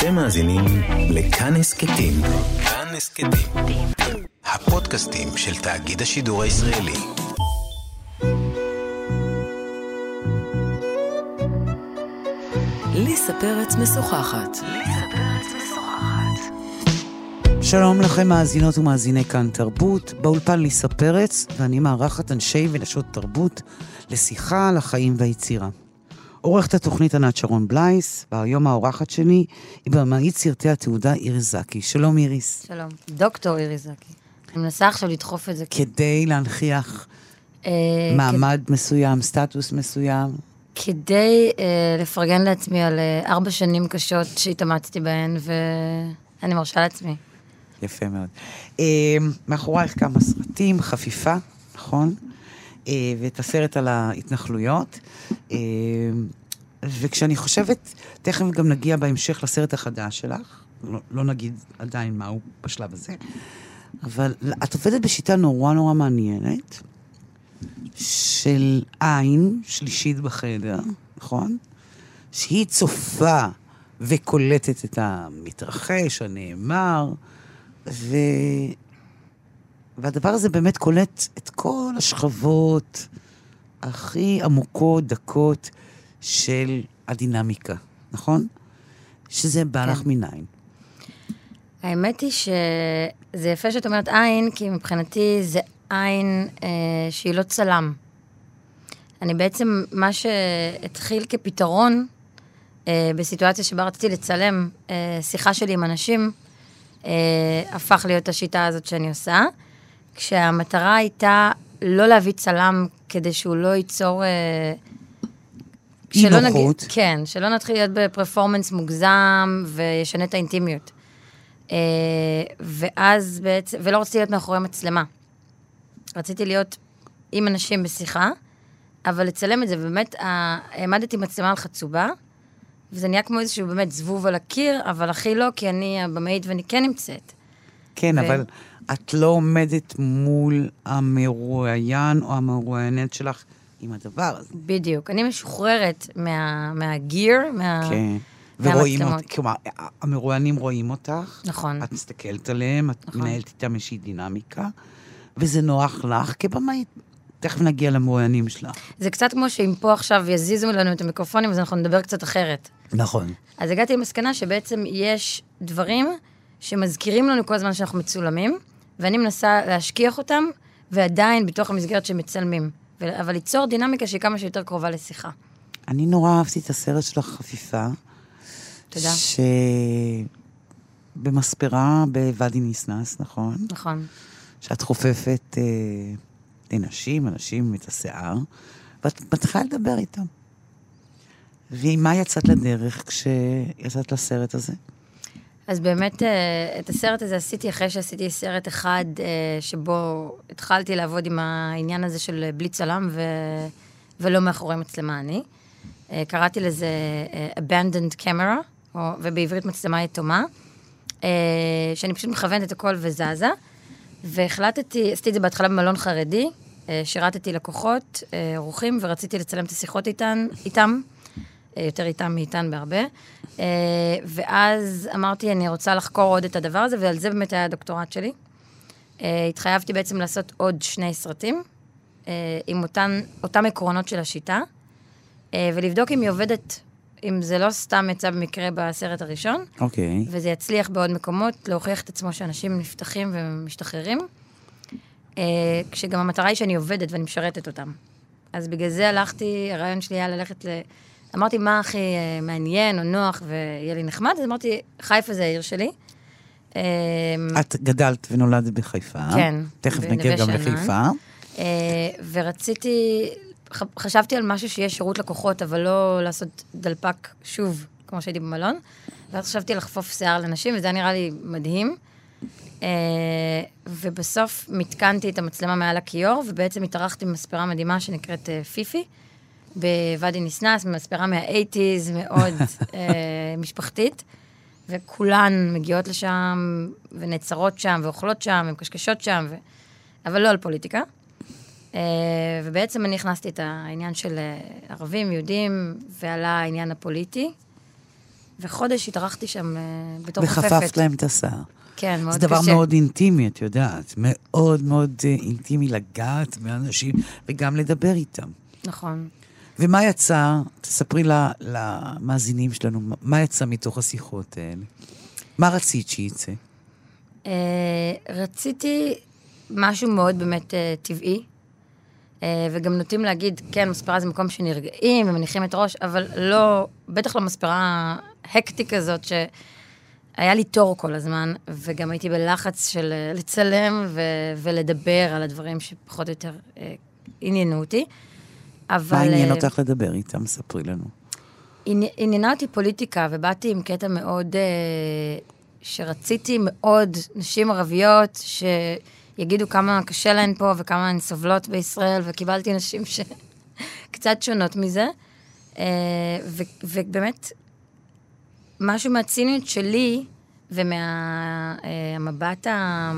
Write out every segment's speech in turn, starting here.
אתם מאזינים לכאן הסכתים. כאן הסכתים. הפודקאסטים של תאגיד השידור הישראלי. ליסה פרץ משוחחת. שלום לכם מאזינות ומאזיני כאן תרבות, באולפן ליסה פרץ, ואני מארחת אנשי ונשות תרבות לשיחה על החיים והיצירה. עורכת התוכנית ענת שרון בלייס, והיום האורחת שלי היא במאית סרטי התעודה איריס זקי. שלום איריס. שלום. דוקטור איריס זקי. אני מנסה עכשיו לדחוף את זה. כדי להנכיח אה, מעמד מסוים, סטטוס מסוים. כדי אה, לפרגן לעצמי על אה, ארבע שנים קשות שהתאמצתי בהן, ואני מרשה לעצמי. יפה מאוד. אה, מאחורייך כמה סרטים, חפיפה, נכון? אה, ואת הסרט על ההתנחלויות. אה, וכשאני חושבת, תכף גם נגיע בהמשך לסרט החדש שלך, לא, לא נגיד עדיין מהו בשלב הזה, אבל את עובדת בשיטה נורא נורא מעניינת, של עין שלישית בחדר, נכון? שהיא צופה וקולטת את המתרחש, הנאמר, ו... והדבר הזה באמת קולט את כל השכבות הכי עמוקות, דקות, של הדינמיקה, נכון? שזה בא לך כן. מניין. האמת היא שזה יפה שאת אומרת עין, כי מבחינתי זה עין אה, שהיא לא צלם. אני בעצם, מה שהתחיל כפתרון, אה, בסיטואציה שבה רציתי לצלם אה, שיחה שלי עם אנשים, אה, הפך להיות השיטה הזאת שאני עושה, כשהמטרה הייתה לא להביא צלם כדי שהוא לא ייצור... אה, אי שלא נוחות. כן, שלא נתחיל להיות בפרפורמנס מוגזם וישנה את האינטימיות. אה, ואז בעצם, ולא רציתי להיות מאחורי מצלמה. רציתי להיות עם אנשים בשיחה, אבל לצלם את זה, ובאמת, העמדתי מצלמה על חצובה, וזה נהיה כמו איזשהו באמת זבוב על הקיר, אבל הכי לא, כי אני הבמאית ואני כן נמצאת. כן, ו- אבל את לא עומדת מול המרואיין או המרואיינת שלך עם הדבר הזה. בדיוק. אני משוחררת מה, מהגיר, מה... כן. ורואים. אותך, כלומר, המרואיינים רואים אותך, נכון. את מסתכלת עליהם, את נכון. מנהלת איתם איזושהי דינמיקה, וזה נוח לך כבמאית. תכף נגיע למרואיינים שלך. זה קצת כמו שאם פה עכשיו יזיזו לנו את המיקרופונים, אז אנחנו נדבר קצת אחרת. נכון. אז הגעתי למסקנה שבעצם יש דברים שמזכירים לנו כל הזמן שאנחנו מצולמים, ואני מנסה להשכיח אותם, ועדיין בתוך המסגרת שמצלמים. ו- אבל ליצור דינמיקה שהיא כמה שיותר קרובה לשיחה. אני נורא אהבתי את הסרט שלך, חפיפה. תודה. שבמספרה בוואדי ניסנס, נכון? נכון. שאת חופפת אה, לנשים, אנשים את השיער, ואת מתחילה לדבר איתם. ועם מה יצאת לדרך כשיצאת לסרט הזה? אז באמת, אה, את הסרט הזה עשיתי אחרי שעשיתי סרט אחד, אה, שבו התחלתי לעבוד עם העניין הזה של בלי צלם ו... ולא מאחורי מצלמה אני. אה, קראתי לזה abandoned camera, או, ובעברית מצלמה יתומה, שאני פשוט מכוונת את הכל וזזה, והחלטתי, עשיתי את זה בהתחלה במלון חרדי, שירתתי לקוחות, אורחים, ורציתי לצלם את השיחות איתן, איתם. יותר איתם מאיתן בהרבה. אה, ואז אמרתי, אני רוצה לחקור עוד את הדבר הזה, ועל זה באמת היה הדוקטורט שלי. אה, התחייבתי בעצם לעשות עוד שני סרטים, אה, עם אותן, אותם עקרונות של השיטה, ולבדוק אם היא עובדת, אם זה לא סתם יצא במקרה בסרט הראשון, אוקיי. וזה יצליח בעוד מקומות, להוכיח את עצמו שאנשים נפתחים ומשתחררים. כשגם המטרה היא שאני עובדת ואני משרתת אותם. אז בגלל זה הלכתי, הרעיון שלי היה ללכת ל... אמרתי, מה הכי אה, מעניין או נוח ויהיה לי נחמד? אז אמרתי, חיפה זה העיר שלי. אה, את גדלת ונולדת בחיפה. כן, תכף נגיע גם. לחיפה. אה, ורציתי, חשבתי על משהו שיהיה שירות לקוחות, אבל לא לעשות דלפק שוב, כמו שהייתי במלון. ואז חשבתי לחפוף שיער לנשים, וזה נראה לי מדהים. אה, ובסוף מתקנתי את המצלמה מעל הכיור, ובעצם התארחתי במספרה מדהימה שנקראת פיפי, בוואדי ניסנס, מספרה מה-80's, מאוד אה, משפחתית. וכולן מגיעות לשם, ונעצרות שם, ואוכלות שם, ומקשקשות שם, ו... אבל לא על פוליטיקה. אה, ובעצם אני הכנסתי את העניין של אה, ערבים, יהודים, ועלה העניין הפוליטי. וחודש התארחתי שם אה, בתור חופפת. וחפפת להם את השיער. כן, מאוד זה קשה. דבר מאוד אינטימי, את יודעת. מאוד מאוד אינטימי לגעת באנשים וגם לדבר איתם. נכון. ומה יצא, תספרי למאזינים שלנו, מה יצא מתוך השיחות האלה? מה רצית שיצא? אה, רציתי משהו מאוד באמת אה, טבעי, אה, וגם נוטים להגיד, כן, מספרה זה מקום שנרגעים ומניחים את הראש, אבל לא, בטח לא מספרה הקטי כזאת, שהיה לי תור כל הזמן, וגם הייתי בלחץ של לצלם ולדבר על הדברים שפחות או יותר עניינו אותי. אבל... מה עניין אה, אותך לדבר איתם? ספרי לנו. עני- עניינה אותי פוליטיקה, ובאתי עם קטע מאוד, אה, שרציתי מאוד נשים ערביות שיגידו כמה קשה להן פה וכמה הן סובלות בישראל, וקיבלתי נשים שקצת שונות מזה. אה, ו- ובאמת, משהו מהציניות שלי ומהמבט ה...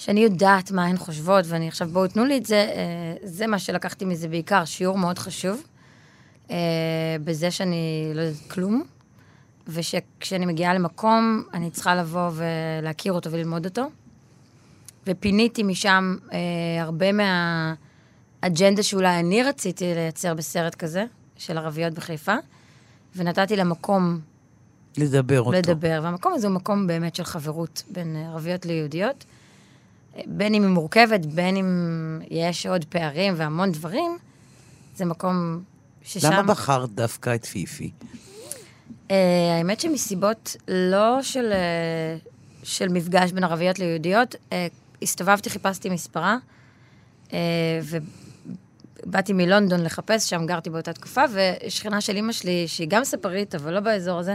שאני יודעת מה הן חושבות, ואני עכשיו, בואו תנו לי את זה, אה, זה מה שלקחתי מזה בעיקר, שיעור מאוד חשוב. אה, בזה שאני לא יודעת כלום, ושכשאני מגיעה למקום, אני צריכה לבוא ולהכיר אותו וללמוד אותו. ופיניתי משם אה, הרבה מהאג'נדה שאולי אני רציתי לייצר בסרט כזה, של ערביות בחיפה, ונתתי לה מקום לדבר אותו. לדבר, והמקום הזה הוא מקום באמת של חברות בין ערביות ליהודיות. בין אם היא מורכבת, בין אם יש עוד פערים והמון דברים, זה מקום ששם... למה בחרת דווקא את פיפי? Uh, האמת שמסיבות לא של, uh, של מפגש בין ערביות ליהודיות, uh, הסתובבתי, חיפשתי מספרה, uh, ובאתי מלונדון לחפש, שם גרתי באותה תקופה, ושכנה של אימא שלי, שהיא גם ספרית, אבל לא באזור הזה,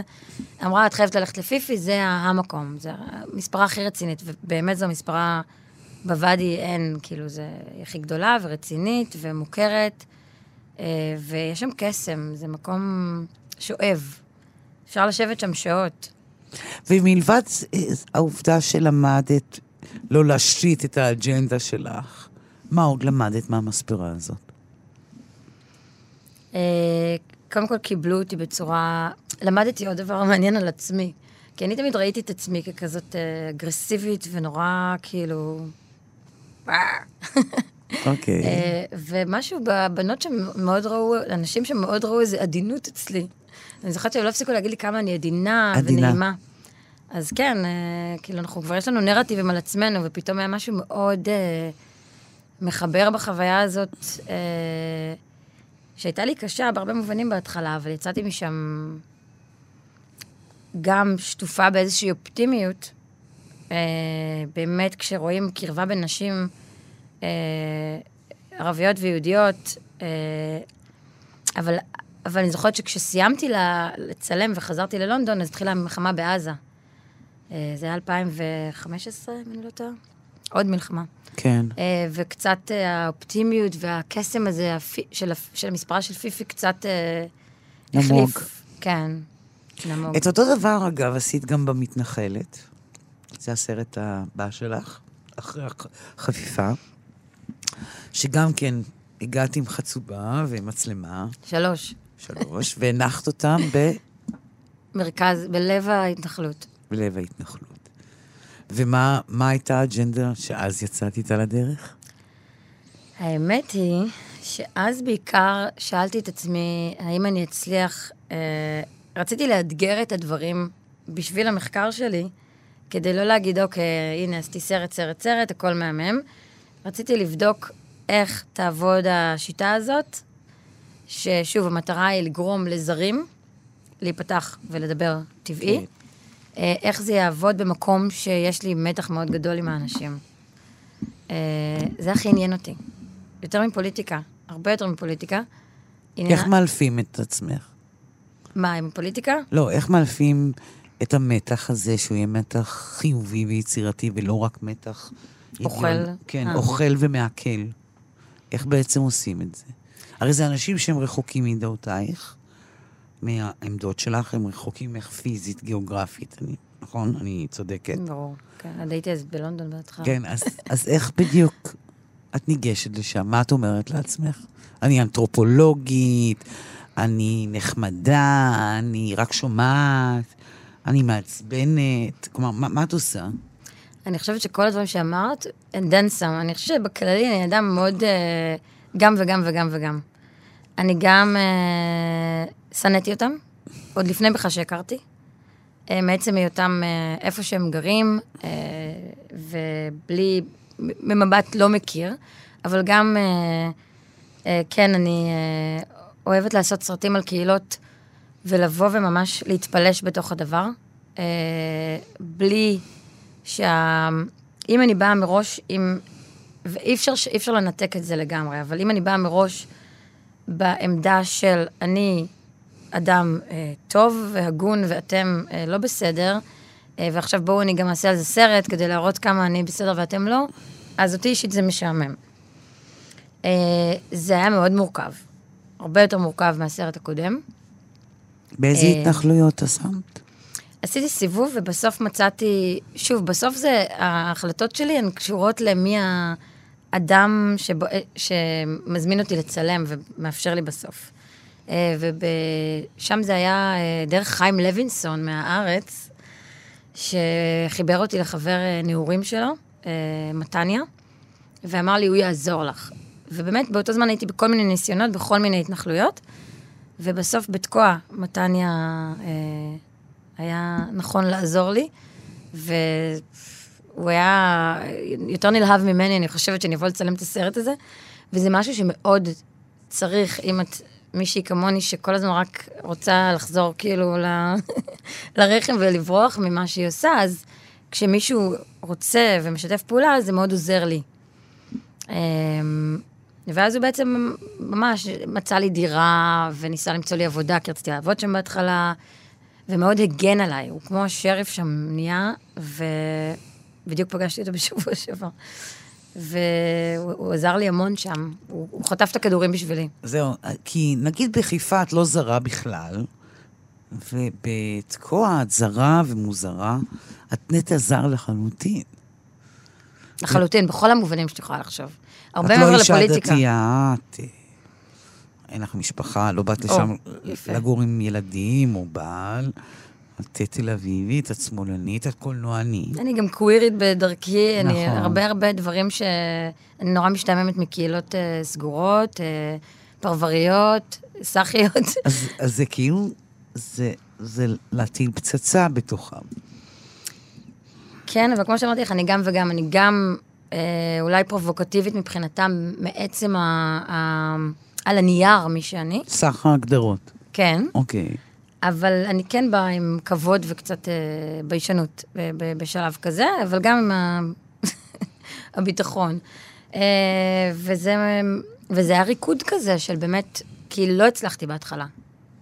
אמרה, את חייבת ללכת לפיפי, זה המקום, זה המספרה הכי רצינית, ובאמת זו מספרה, בוואדי אין, כאילו, זה הכי גדולה ורצינית ומוכרת, uh, ויש שם קסם, זה מקום שואב. אפשר לשבת שם שעות. ומלבד אה, העובדה שלמדת לא להשליט את האג'נדה שלך, מה עוד למדת מהמספרה הזאת? אה, קודם כל קיבלו אותי בצורה... למדתי עוד דבר מעניין על עצמי. כי אני תמיד ראיתי את עצמי ככזאת אה, אגרסיבית ונורא כאילו... אוקיי. אה, ומשהו בבנות שמאוד ראו, אנשים שמאוד ראו איזו עדינות אצלי. אני זוכרת שהם לא הפסיקו להגיד לי כמה אני עדינה עדינה. ונעימה. אז כן, אה, כאילו, אנחנו כבר, יש לנו נרטיבים על עצמנו, ופתאום היה משהו מאוד אה, מחבר בחוויה הזאת, אה, שהייתה לי קשה בהרבה מובנים בהתחלה, אבל יצאתי משם גם שטופה באיזושהי אופטימיות. אה, באמת, כשרואים קרבה בין נשים אה, ערביות ויהודיות, אה, אבל, אבל אני זוכרת שכשסיימתי לצלם וחזרתי ללונדון, אז התחילה המלחמה בעזה. אה, זה היה 2015, אם אני לא טועה. עוד מלחמה. כן. אה, וקצת אה, האופטימיות והקסם הזה הפי, של, של המספרה של פיפי קצת אה, נמוג. החליף. כן, נמוג. את אותו דבר, אגב, עשית גם במתנחלת. זה הסרט הבא שלך, אחרי החפיפה, שגם כן הגעת עם חצובה ומצלמה, שלוש. שלוש, והנחת אותם מרכז, בלב ההתנחלות. בלב ההתנחלות. ומה מה הייתה האג'נדה שאז יצאת איתה לדרך? האמת היא שאז בעיקר שאלתי את עצמי, האם אני אצליח... אה, רציתי לאתגר את הדברים בשביל המחקר שלי, כדי לא להגיד, אוקיי, הנה, עשיתי סרט, סרט, סרט, הכל מהמם. רציתי לבדוק איך תעבוד השיטה הזאת, ששוב, המטרה היא לגרום לזרים להיפתח ולדבר טבעי. כן. אה, איך זה יעבוד במקום שיש לי מתח מאוד גדול עם האנשים. אה, זה הכי עניין אותי. יותר מפוליטיקה, הרבה יותר מפוליטיקה. איך מאלפים את עצמך? מה, עם פוליטיקה? לא, איך מאלפים את המתח הזה, שהוא יהיה מתח חיובי ויצירתי, ולא רק מתח... אוכל. אידיאול- כן, אה. אוכל ומעכל. איך בעצם עושים את זה? הרי זה אנשים שהם רחוקים מדעותייך, מהעמדות שלך, הם רחוקים ממך פיזית, גיאוגרפית, אני, נכון? אני צודקת. ברור. כן, עד הייתי אז בלונדון בהתחלה. כן, אז, אז איך בדיוק את ניגשת לשם? מה את אומרת לעצמך? אני אנתרופולוגית, אני נחמדה, אני רק שומעת, אני מעצבנת. כלומר, מה, מה את עושה? אני חושבת שכל הדברים שאמרת, הם then some. אני חושבת שבכללי אני אדם מאוד אה, גם וגם וגם וגם. אני גם אה, שנאתי אותם, עוד לפני בכלל שהכרתי. אה, מעצם היותם אה, איפה שהם גרים, אה, ובלי, ממבט לא מכיר, אבל גם, אה, אה, כן, אני אה, אוהבת לעשות סרטים על קהילות ולבוא וממש להתפלש בתוך הדבר, אה, בלי שה... אם אני באה מראש עם... ואי אפשר, אפשר לנתק את זה לגמרי, אבל אם אני באה מראש בעמדה של אני אדם אה, טוב והגון ואתם אה, לא בסדר, אה, ועכשיו בואו אני גם אעשה על זה סרט כדי להראות כמה אני בסדר ואתם לא, אז אותי אישית זה משעמם. אה, זה היה מאוד מורכב, הרבה יותר מורכב מהסרט הקודם. באיזה אה, התנחלויות את שמת? עשיתי סיבוב ובסוף מצאתי, שוב, בסוף זה, ההחלטות שלי הן קשורות למי האדם שבו, שמזמין אותי לצלם ומאפשר לי בסוף. אה, ושם זה היה אה, דרך חיים לוינסון מהארץ, שחיבר אותי לחבר אה, נעורים שלו, אה, מתניה, ואמר לי, הוא יעזור לך. ובאמת, באותו זמן הייתי בכל מיני ניסיונות, בכל מיני התנחלויות, ובסוף בתקוע, מתניה אה, היה נכון לעזור לי, והוא היה יותר נלהב ממני, אני חושבת שאני אבוא לצלם את הסרט הזה, וזה משהו שמאוד צריך, אם את מישהי כמוני שכל הזמן רק רוצה לחזור כאילו ל... לרחם ולברוח ממה שהיא עושה, אז כשמישהו רוצה ומשתף פעולה, זה מאוד עוזר לי. ואז הוא בעצם ממש מצא לי דירה וניסה למצוא לי עבודה, כי רציתי לעבוד שם בהתחלה, ומאוד הגן עליי. הוא כמו השריף שם נהיה, ובדיוק פגשתי אותו בשבוע שעבר. והוא הוא עזר לי המון שם, הוא, הוא חטף את הכדורים בשבילי. זהו, כי נגיד בחיפה את לא זרה בכלל, ובתקוע את זרה ומוזרה, את נטע זר לחלוטין. לחלוטין, בכל המובנים שאת יכולה לחשוב. הרבה את לא מעבר אישה לפוליטיקה. דתייה, את... אה, אין לך משפחה, לא באת לשם. לגור עם ילדים או בעל. את תל אביבית, את שמאלנית, את קולנוענית. אני גם קווירית בדרכי, אני נכון. הרבה הרבה דברים ש... אני נורא משתעממת מקהילות uh, סגורות, uh, פרבריות, סאחיות. אז, אז זה כאילו, זה, זה להטיל פצצה בתוכם. כן, אבל כמו שאמרתי לך, אני גם וגם, אני גם אולי פרובוקטיבית מבחינתם, מעצם ה... ה... על הנייר, מי שאני, סך ההגדרות. כן, אוקיי. אבל אני כן באה עם כבוד וקצת אה, ביישנות ב- ב- בשלב כזה, אבל גם עם ה... הביטחון. אה, וזה, וזה היה ריקוד כזה של באמת, כי לא הצלחתי בהתחלה.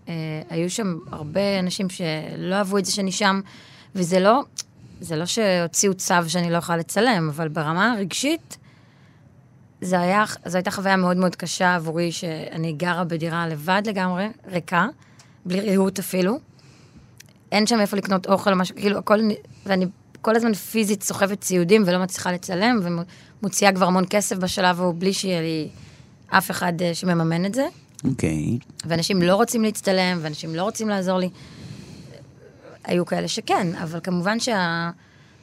אה, היו שם הרבה אנשים שלא אהבו את זה שאני שם, וזה לא, זה לא שהוציאו צו שאני לא יכולה לצלם, אבל ברמה הרגשית, זה היה, זו הייתה חוויה מאוד מאוד קשה עבורי, שאני גרה בדירה לבד לגמרי, ריקה, בלי ריהוט אפילו. אין שם איפה לקנות אוכל או משהו, כאילו, הכל, ואני כל הזמן פיזית סוחבת ציודים ולא מצליחה לצלם, ומוציאה כבר המון כסף בשלב ההוא, בלי שיהיה לי אף אחד אה, שמממן את זה. אוקיי. ואנשים לא רוצים להצטלם, ואנשים לא רוצים לעזור לי. היו כאלה שכן, אבל כמובן שה...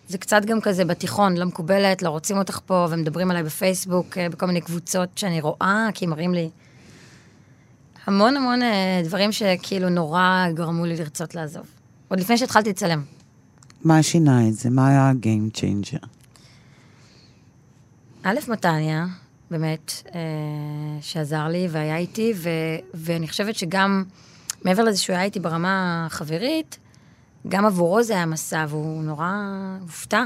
זה קצת גם כזה בתיכון, לא מקובלת, לא רוצים אותך פה, ומדברים עליי בפייסבוק, אה, בכל מיני קבוצות שאני רואה, כי מראים לי המון המון אה, דברים שכאילו נורא גרמו לי לרצות לעזוב. עוד לפני שהתחלתי לצלם. מה שינה את זה? מה היה ה-game changer? א', מתניה, באמת, אה, שעזר לי והיה איתי, ו, ואני חושבת שגם, מעבר לזה שהוא היה איתי ברמה החברית, גם עבורו זה היה מסע, והוא נורא הופתע.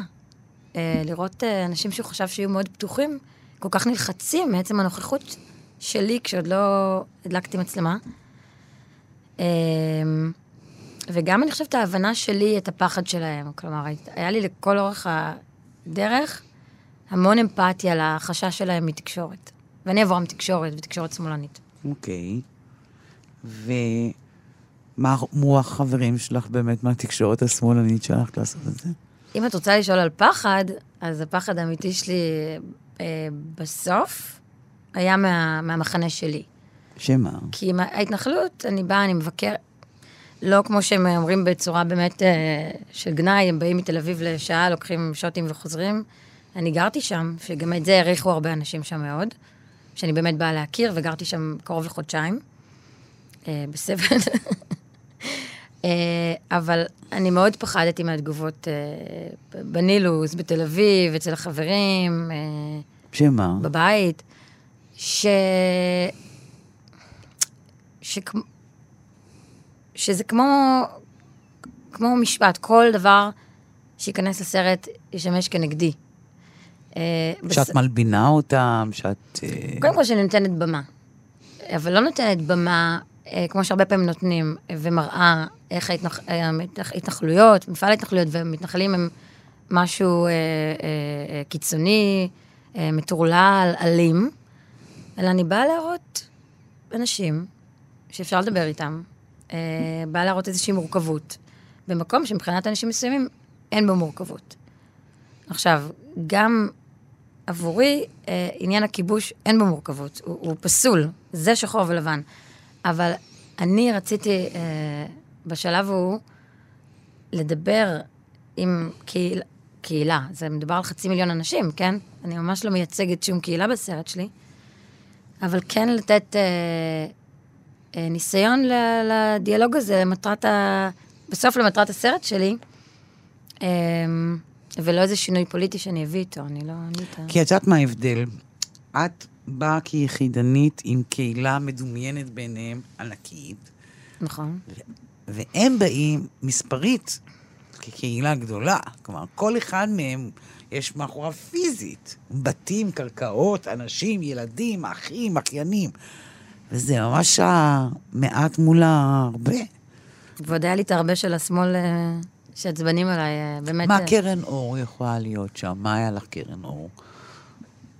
אה, לראות אה, אנשים שהוא חשב שיהיו מאוד פתוחים, כל כך נלחצים מעצם הנוכחות שלי כשעוד לא הדלקתי מצלמה. אה, וגם אני חושבת ההבנה שלי את הפחד שלהם. כלומר, היה לי לכל אורך הדרך המון אמפתיה לחשש שלהם מתקשורת. ואני עבורם תקשורת, ותקשורת שמאלנית. אוקיי. ומה אמרו החברים שלך באמת מהתקשורת השמאלנית שהלכת לעשות את זה? אם את רוצה לשאול על פחד, אז הפחד האמיתי שלי אה, בסוף היה מה, מהמחנה שלי. שמה? כי עם ההתנחלות, אני באה, אני מבקר, לא כמו שהם אומרים בצורה באמת אה, של גנאי, הם באים מתל אביב לשעה, לוקחים שוטים וחוזרים. אני גרתי שם, שגם את זה העריכו הרבה אנשים שם מאוד, שאני באמת באה להכיר, וגרתי שם קרוב לחודשיים, אה, בסבל. אה, אבל אני מאוד פחדתי מהתגובות אה, בנילוס, בתל אביב, אצל החברים, אה, שמה? בבית, ש... שכמו... שזה כמו, כמו משפט, כל דבר שייכנס לסרט ישמש כנגדי. שאת בס- מלבינה אותם, שאת... קודם כל שאני נותנת במה, אבל לא נותנת במה, כמו שהרבה פעמים נותנים, ומראה איך ההתנח... אה, ההתנח- ההתנחלויות, מפעל ההתנחלויות והמתנחלים הם משהו אה, אה, אה, קיצוני, אה, מטורלל, אלים, אלא אני באה להראות אנשים שאפשר לדבר איתם, אה, באה להראות איזושהי מורכבות, במקום שמבחינת אנשים מסוימים אין בו מורכבות. עכשיו, גם עבורי, אה, עניין הכיבוש, אין בו מורכבות, הוא, הוא פסול, זה שחור ולבן. אבל אני רציתי אה, בשלב ההוא לדבר עם קהיל, קהילה, זה מדובר על חצי מיליון אנשים, כן? אני ממש לא מייצגת שום קהילה בסרט שלי, אבל כן לתת אה, אה, ניסיון לדיאלוג הזה, למטרת ה... בסוף למטרת הסרט שלי, אה, ולא איזה שינוי פוליטי שאני אביא איתו, אני לא... את ה... כי את יודעת מה ההבדל? את באה כיחידנית עם קהילה מדומיינת ביניהם, ענקית, נכון. והם באים מספרית כקהילה גדולה. כלומר, כל אחד מהם יש מאחוריו פיזית. בתים, קרקעות, אנשים, ילדים, אחים, אחיינים. וזה ממש המעט מול ההרבה. ועוד היה לי את הרבה של השמאל אה, שעצבנים עליי, אה, באמת... מה אה, קרן אור יכולה להיות שם? מה היה לך קרן אור?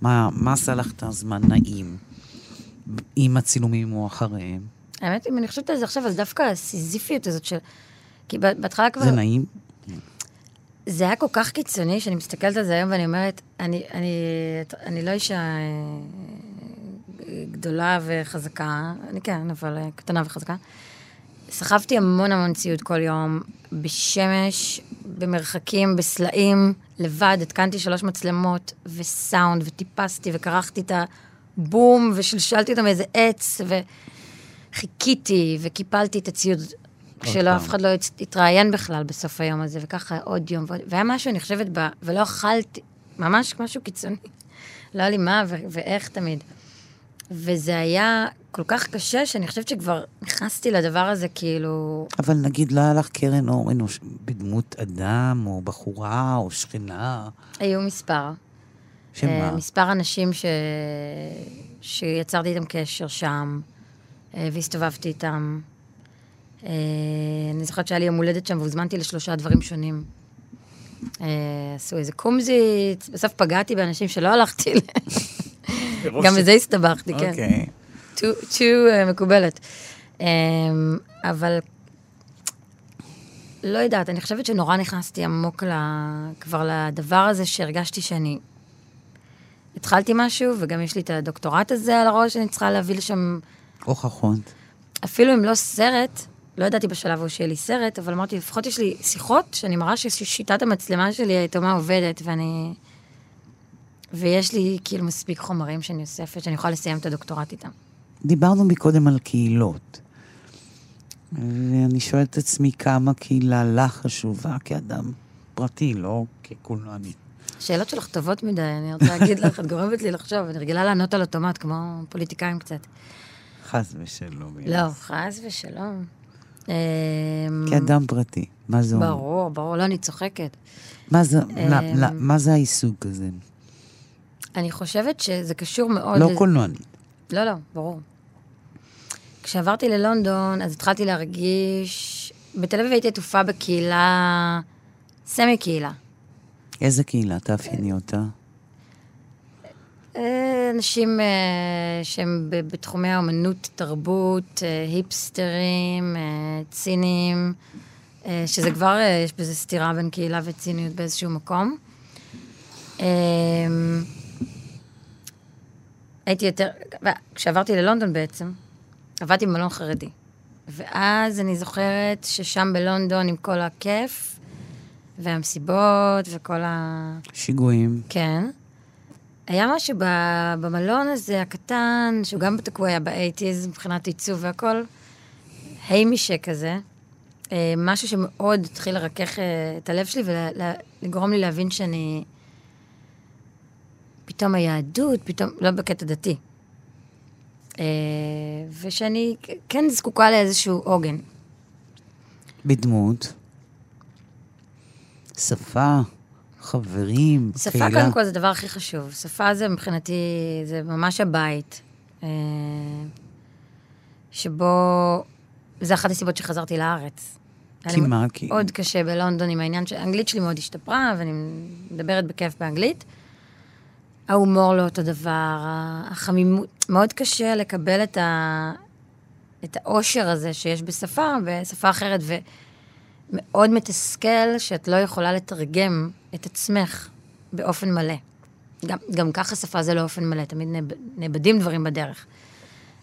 מה, מה עשה לך את הזמן נעים? עם הצילומים או אחריהם? האמת, אם אני חושבת על זה עכשיו, אז דווקא הסיזיפיות הזאת של... כי בהתחלה כבר... זה נעים? זה היה כל כך קיצוני, שאני מסתכלת על זה היום ואני אומרת, אני, אני, אני לא אישה אה, גדולה וחזקה, אני כן, אבל אה, קטנה וחזקה. סחבתי המון המון ציוד כל יום, בשמש, במרחקים, בסלעים, לבד, התקנתי שלוש מצלמות וסאונד, וטיפסתי וכרכתי את הבום, ושלשלתי אותם מאיזה עץ, וחיכיתי, וקיפלתי את הציוד, שלא פעם. אף אחד לא הת- התראיין בכלל בסוף היום הזה, וככה עוד יום ועוד, והיה משהו, אני חושבת, ב... ולא אכלתי, ממש משהו קיצוני. לא היה לי מה ו- ואיך תמיד. וזה היה כל כך קשה, שאני חושבת שכבר נכנסתי לדבר הזה, כאילו... אבל נגיד, לא היה לך קרן אור אנוש בדמות אדם, או בחורה, או שכנה, היו מספר. שמה? אה, מספר אנשים ש... שיצרתי איתם קשר שם, אה, והסתובבתי איתם. אה, אני זוכרת שהיה לי יום הולדת שם והוזמנתי לשלושה דברים שונים. עשו איזה קומזיץ, בסוף פגעתי באנשים שלא הלכתי אליהם. גם בזה הסתבכתי, כן. אוקיי. Too uh, מקובלת. Um, אבל לא יודעת, אני חושבת שנורא נכנסתי עמוק ל, כבר לדבר הזה שהרגשתי שאני... התחלתי משהו, וגם יש לי את הדוקטורט הזה על הראש שאני צריכה להביא לשם, הוכחות. אפילו אם לא סרט, לא ידעתי בשלב ההוא שיהיה לי סרט, אבל אמרתי, לפחות יש לי שיחות שאני מראה ששיטת המצלמה שלי היתומה עובדת, ואני... ויש לי כאילו מספיק חומרים שאני אוספת, שאני יכולה לסיים את הדוקטורט איתם. דיברנו מקודם על קהילות. ואני שואלת את עצמי כמה קהילה לך חשובה כאדם פרטי, לא כקולנוענית. השאלות שלך טובות מדי, אני רוצה להגיד לך, את גורמת לי לחשוב, אני רגילה לענות על אוטומט, כמו פוליטיקאים קצת. חס ושלום. לא, חס ושלום. אמ, כאדם פרטי, מה זה אומר? ברור, ברור, לא, אני צוחקת. מה זה, אמ, מה זה העיסוק הזה? אני חושבת שזה קשור מאוד... לא קולנוענית. לא, לא, ברור. כשעברתי ללונדון, אז התחלתי להרגיש... בתל אביב הייתי עטופה בקהילה, סמי קהילה. איזה קהילה? תאפייני אותה. אה, אנשים אה, שהם בתחומי האומנות, תרבות, אה, היפסטרים, צינים, שזה כבר, יש בזה סתירה בין קהילה וציניות באיזשהו מקום. הייתי יותר, כשעברתי ללונדון בעצם, עבדתי במלון חרדי. ואז אני זוכרת ששם בלונדון, עם כל הכיף, והמסיבות, וכל ה... שיגועים. כן. היה משהו במלון הזה, הקטן, שהוא גם תקוע היה באייטיז מבחינת עיצוב והכל, היימישה כזה, אה, משהו שמאוד התחיל לרכך אה, את הלב שלי ולגרום לי להבין שאני... פתאום היהדות, פתאום, לא בקטע דתי. אה, ושאני כן זקוקה לאיזשהו עוגן. בדמות. שפה, חברים, שפה קהילה. קודם כל זה הדבר הכי חשוב. שפה זה מבחינתי, זה ממש הבית. אה, שבו, זה אחת הסיבות שחזרתי לארץ. כי מה? כי... מאוד קשה בלונדון עם העניין שהאנגלית שלי מאוד השתפרה, ואני מדברת בכיף באנגלית. ההומור לא אותו דבר, החמימות, מאוד קשה לקבל את, ה, את האושר הזה שיש בשפה, בשפה אחרת, ומאוד מתסכל שאת לא יכולה לתרגם את עצמך באופן מלא. גם, גם ככה שפה זה לא אופן מלא, תמיד נאב, נאבדים דברים בדרך.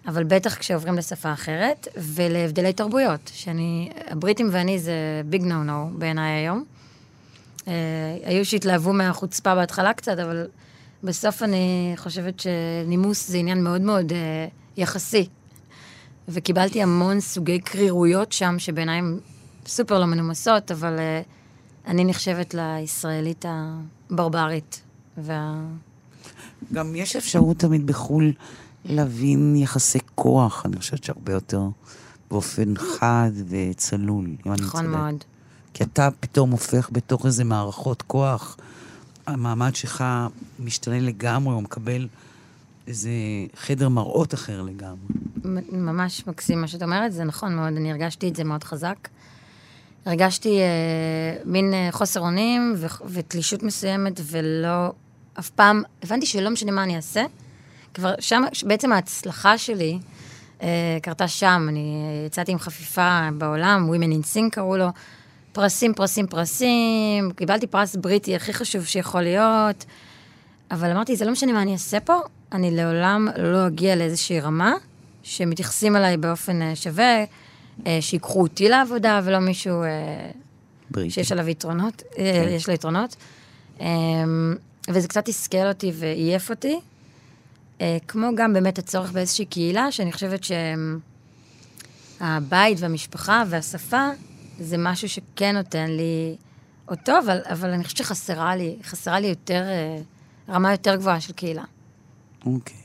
אבל בטח כשעוברים לשפה אחרת, ולהבדלי תרבויות, שאני, הבריטים ואני זה ביג נו נו בעיניי היום. אה, היו שהתלהבו מהחוצפה בהתחלה קצת, אבל בסוף אני חושבת שנימוס זה עניין מאוד מאוד אה, יחסי. וקיבלתי המון סוגי קרירויות שם, שבעיניי הן סופר לא מנומסות, אבל אה, אני נחשבת לישראלית הברברית. וה... גם יש אפשרות תמיד בחו"ל להבין יחסי כוח, אני חושבת שהרבה יותר באופן חד וצלול, אם אני נכון. מאוד. כי אתה פתאום הופך בתוך איזה מערכות כוח, המעמד שלך משתנה לגמרי, הוא מקבל איזה חדר מראות אחר לגמרי. ממש מקסים מה שאת אומרת, זה נכון מאוד, אני הרגשתי את זה מאוד חזק. הרגשתי אה, מין אה, חוסר אונים ו- ותלישות מסוימת, ולא, אף פעם, הבנתי שלא משנה מה אני אעשה, כבר שם, בעצם ההצלחה שלי אה, קרתה שם, אני יצאתי עם חפיפה בעולם, Women in Sync קראו לו, פרסים, פרסים, פרסים, קיבלתי פרס בריטי הכי חשוב שיכול להיות, אבל אמרתי, זה לא משנה מה אני אעשה פה, אני לעולם לא אגיע לאיזושהי רמה שמתייחסים אליי באופן אה, שווה, אה, שיקחו אותי לעבודה ולא מישהו אה, בריטי. שיש עליו יתרונות, אה, יש לו יתרונות. אה, וזה קצת תסכל אותי ועייף אותי, כמו גם באמת הצורך באיזושהי קהילה, שאני חושבת שהבית והמשפחה והשפה זה משהו שכן נותן לי אותו, אבל, אבל אני חושבת שחסרה לי, חסרה לי יותר, אה, רמה יותר גבוהה של קהילה. אוקיי.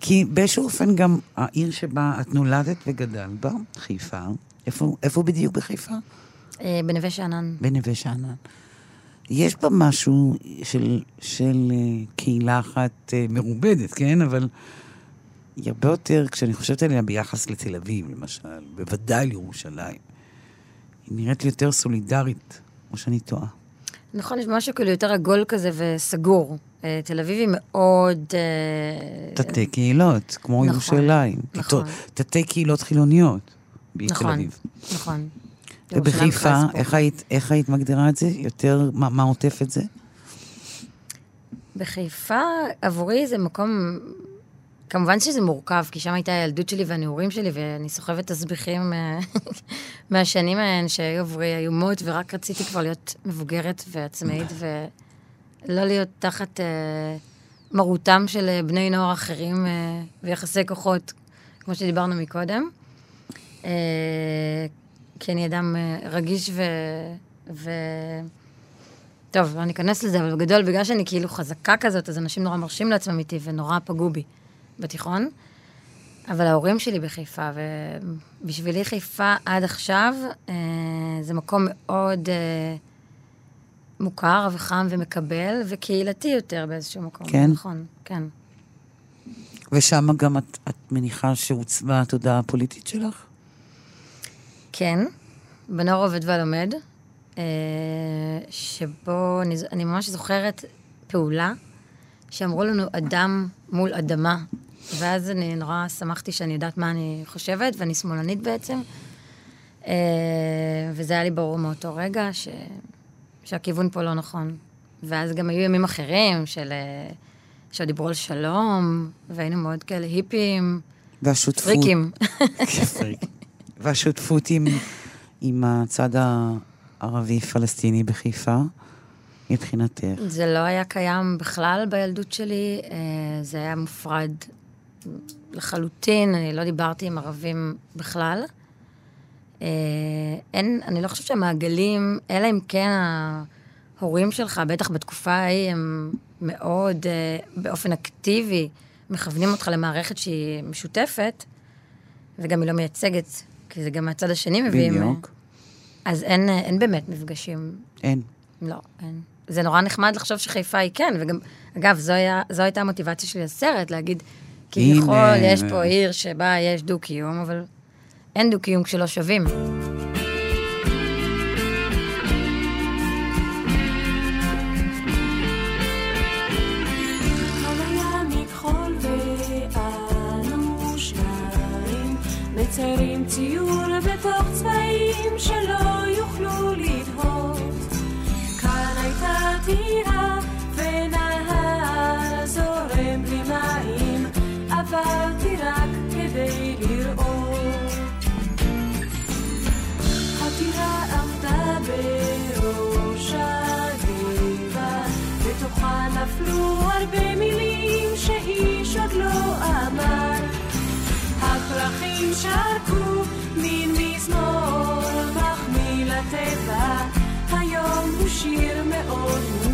כי באיזשהו אופן גם העיר שבה את נולדת וגדלת בה, חיפה, איפה, איפה בדיוק בחיפה? אה, בנווה שאנן. בנווה שאנן. יש בה משהו של, של אה, קהילה אחת מרובדת, כן? אבל היא הרבה יותר, כשאני חושבת עליה ביחס לתל אביב, למשל, בוודאי לירושלים, נראית לי יותר סולידרית, או שאני טועה. נכון, יש משהו כאילו יותר עגול כזה וסגור. אה, תל אביב היא מאוד... אה, תתי קהילות, כמו נכון, ירושלים. נכון. תתי קהילות חילוניות בתל נכון, אביב. נכון. ובחיפה, ירושלים בכלל איך היית, איך היית מגדירה את זה? יותר, מה, מה עוטף את זה? בחיפה, עבורי זה מקום... כמובן שזה מורכב, כי שם הייתה הילדות שלי והנעורים שלי, ואני סוחבת תסביכים אה, מהשנים ההן שהיו עבורי איומות, ורק רציתי כבר להיות מבוגרת ועצמאית, ולא להיות תחת אה, מרותם של אה, בני נוער אחרים אה, ויחסי כוחות, כמו שדיברנו מקודם. אה, כי אני אדם אה, רגיש ו... ו... טוב, לא ניכנס לזה, אבל בגדול, בגלל שאני כאילו חזקה כזאת, אז אנשים נורא מרשים לעצמם איתי ונורא פגעו בי בתיכון. אבל ההורים שלי בחיפה, ובשבילי חיפה עד עכשיו אה, זה מקום מאוד אה, מוכר וחם ומקבל, וקהילתי יותר באיזשהו מקום. כן? נכון, כן. ושם גם את, את מניחה שעוצבה התודעה הפוליטית שלך? כן, בנוער עובד והלומד, אה, שבו אני, אני ממש זוכרת פעולה שאמרו לנו אדם מול אדמה, ואז אני נורא שמחתי שאני יודעת מה אני חושבת, ואני שמאלנית בעצם, אה, וזה היה לי ברור מאותו רגע ש, שהכיוון פה לא נכון. ואז גם היו ימים אחרים של... אה, שדיברו על שלום, והיינו מאוד כאלה היפים. והשותפות... פריקים. פריק. והשותפות עם, עם הצד הערבי-פלסטיני בחיפה, מבחינתך. זה לא היה קיים בכלל בילדות שלי, אה, זה היה מופרד לחלוטין, אני לא דיברתי עם ערבים בכלל. אה, אין, אני לא חושבת שהמעגלים, אלא אם כן ההורים שלך, בטח בתקופה ההיא, הם מאוד, אה, באופן אקטיבי, מכוונים אותך למערכת שהיא משותפת, וגם היא לא מייצגת, כי זה גם מהצד השני מביאים... בדיוק. אז אין, אין באמת מפגשים. אין. לא, אין. זה נורא נחמד לחשוב שחיפה היא כן, וגם, אגב, זו, היה, זו הייתה המוטיבציה שלי לסרט, להגיד, כביכול הנה. יש פה עיר שבה יש דו-קיום, אבל אין דו-קיום כשלא שווים. מציירים ציור בתוך צבעים שלא שרקו מין מזמור מחמיא לטבע, היום הוא שיר מאוד מוכר.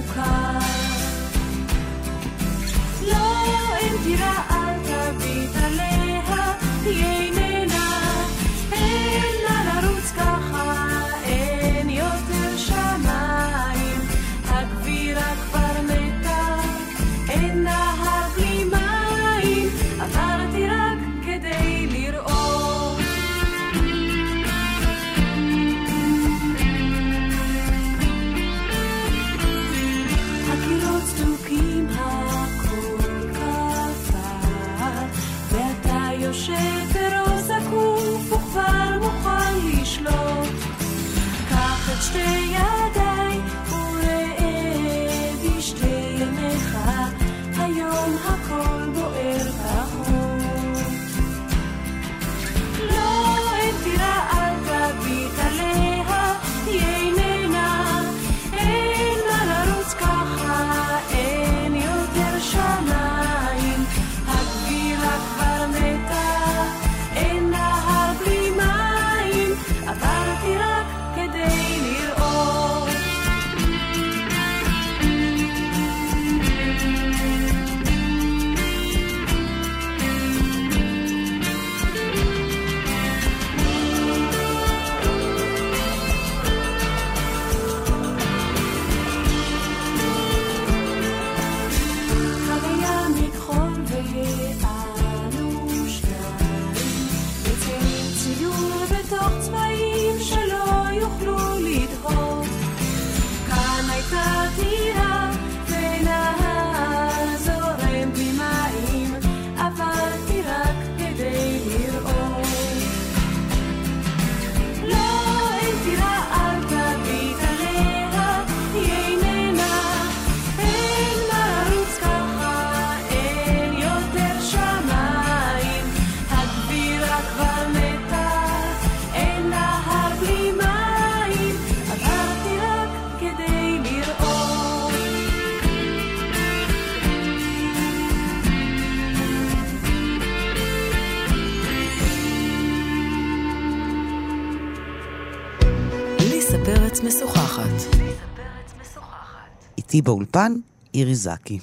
איתי באולפן, אירי זקי.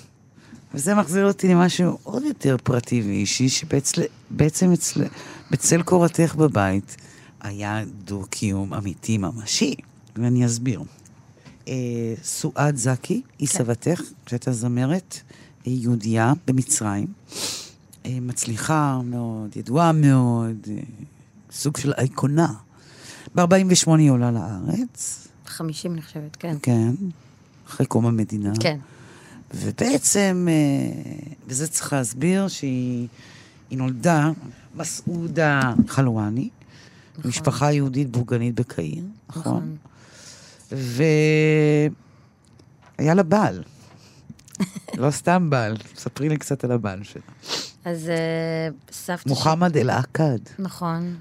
וזה מחזיר אותי למשהו עוד יותר פרטי ואישי, שבעצם אצל, בצל קורתך בבית היה דו-קיום אמיתי ממשי, ואני אסביר. אה, סועד זקי, היא כן. סבתך, שהייתה זמרת יהודייה במצרים, אה, מצליחה מאוד, ידועה מאוד, אה, סוג של אייקונה. ב-48 היא עולה לארץ, 50 אני חושבת, כן. כן, אחרי קום המדינה. כן. ובעצם, אה, וזה צריך להסביר שהיא היא נולדה מסעודה חלואני, נכון. משפחה יהודית בורגנית בקהיר, נכון? נכון. והיה לה בעל. לא סתם בעל, ספרי לי קצת על הבעל שלה. אז אה, סבתא שלי... מוחמד אל-עקד, נכון.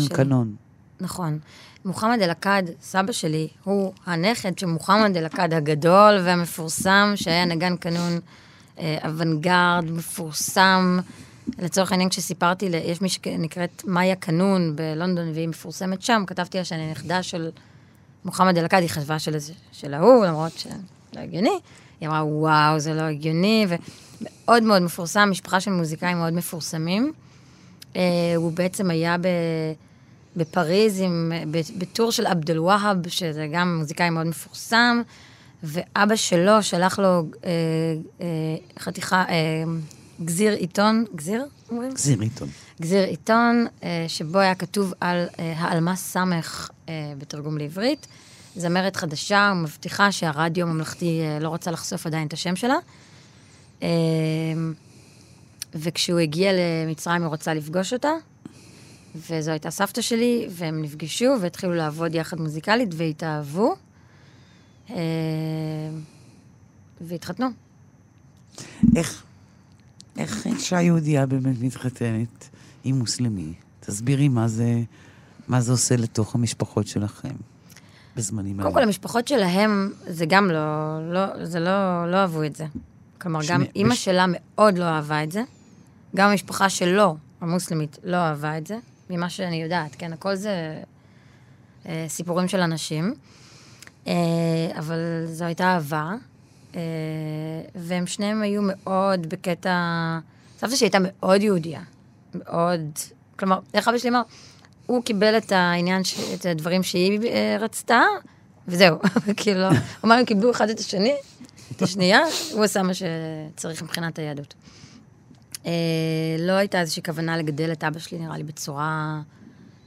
שלי. קנון. נכון. מוחמד אל-עקד, סבא שלי, הוא הנכד של מוחמד אל-עקד הגדול והמפורסם, שהיה נגן קנון אה, אוונגרד, מפורסם. לצורך העניין, כשסיפרתי, יש מי שנקראת מאיה קנון בלונדון, והיא מפורסמת שם, כתבתי לה שאני נכדה של מוחמד אל-עקד, היא חשבה של, של ההוא, למרות שלא הגיוני. היא אמרה, וואו, זה לא הגיוני, ומאוד מאוד מפורסם, משפחה של מוזיקאים מאוד מפורסמים. אה, הוא בעצם היה ב... בפריז עם, בטור של עבד אל-והאב, שזה גם מוזיקאי מאוד מפורסם, ואבא שלו שלח לו אה, אה, חתיכה, אה, גזיר עיתון, גזיר? אומרים? גזיר עיתון. גזיר עיתון, אה, שבו היה כתוב על אה, האלמס סמך אה, בתרגום לעברית. זמרת חדשה ומבטיחה שהרדיו הממלכתי אה, לא רוצה לחשוף עדיין את השם שלה. אה, וכשהוא הגיע למצרים הוא רצה לפגוש אותה, וזו הייתה סבתא שלי, והם נפגשו והתחילו לעבוד יחד מוזיקלית והתאהבו. אה, והתחתנו. איך, איך אישה יהודייה באמת מתחתנת עם מוסלמי? תסבירי מה זה, מה זה עושה לתוך המשפחות שלכם בזמנים קודם כל, המשפחות שלהם, זה גם לא, לא זה לא, לא אהבו את זה. כלומר, גם שני- אימא בש- שלה מאוד לא אהבה את זה. גם המשפחה שלו, המוסלמית, לא אהבה את זה, ממה שאני יודעת, כן? הכל זה אה, סיפורים של אנשים. אה, אבל זו הייתה אהבה, אה, והם שניהם היו מאוד בקטע... סבתא שלי הייתה מאוד יהודייה, מאוד... כלומר, איך אבא שלי אמר? הוא קיבל את העניין, ש... את הדברים שהיא אה, רצתה, וזהו. כאילו, הוא אמר, הם קיבלו אחד את השני, את השנייה, הוא עשה מה שצריך מבחינת היהדות. אה, לא הייתה איזושהי כוונה לגדל את אבא שלי, נראה לי, בצורה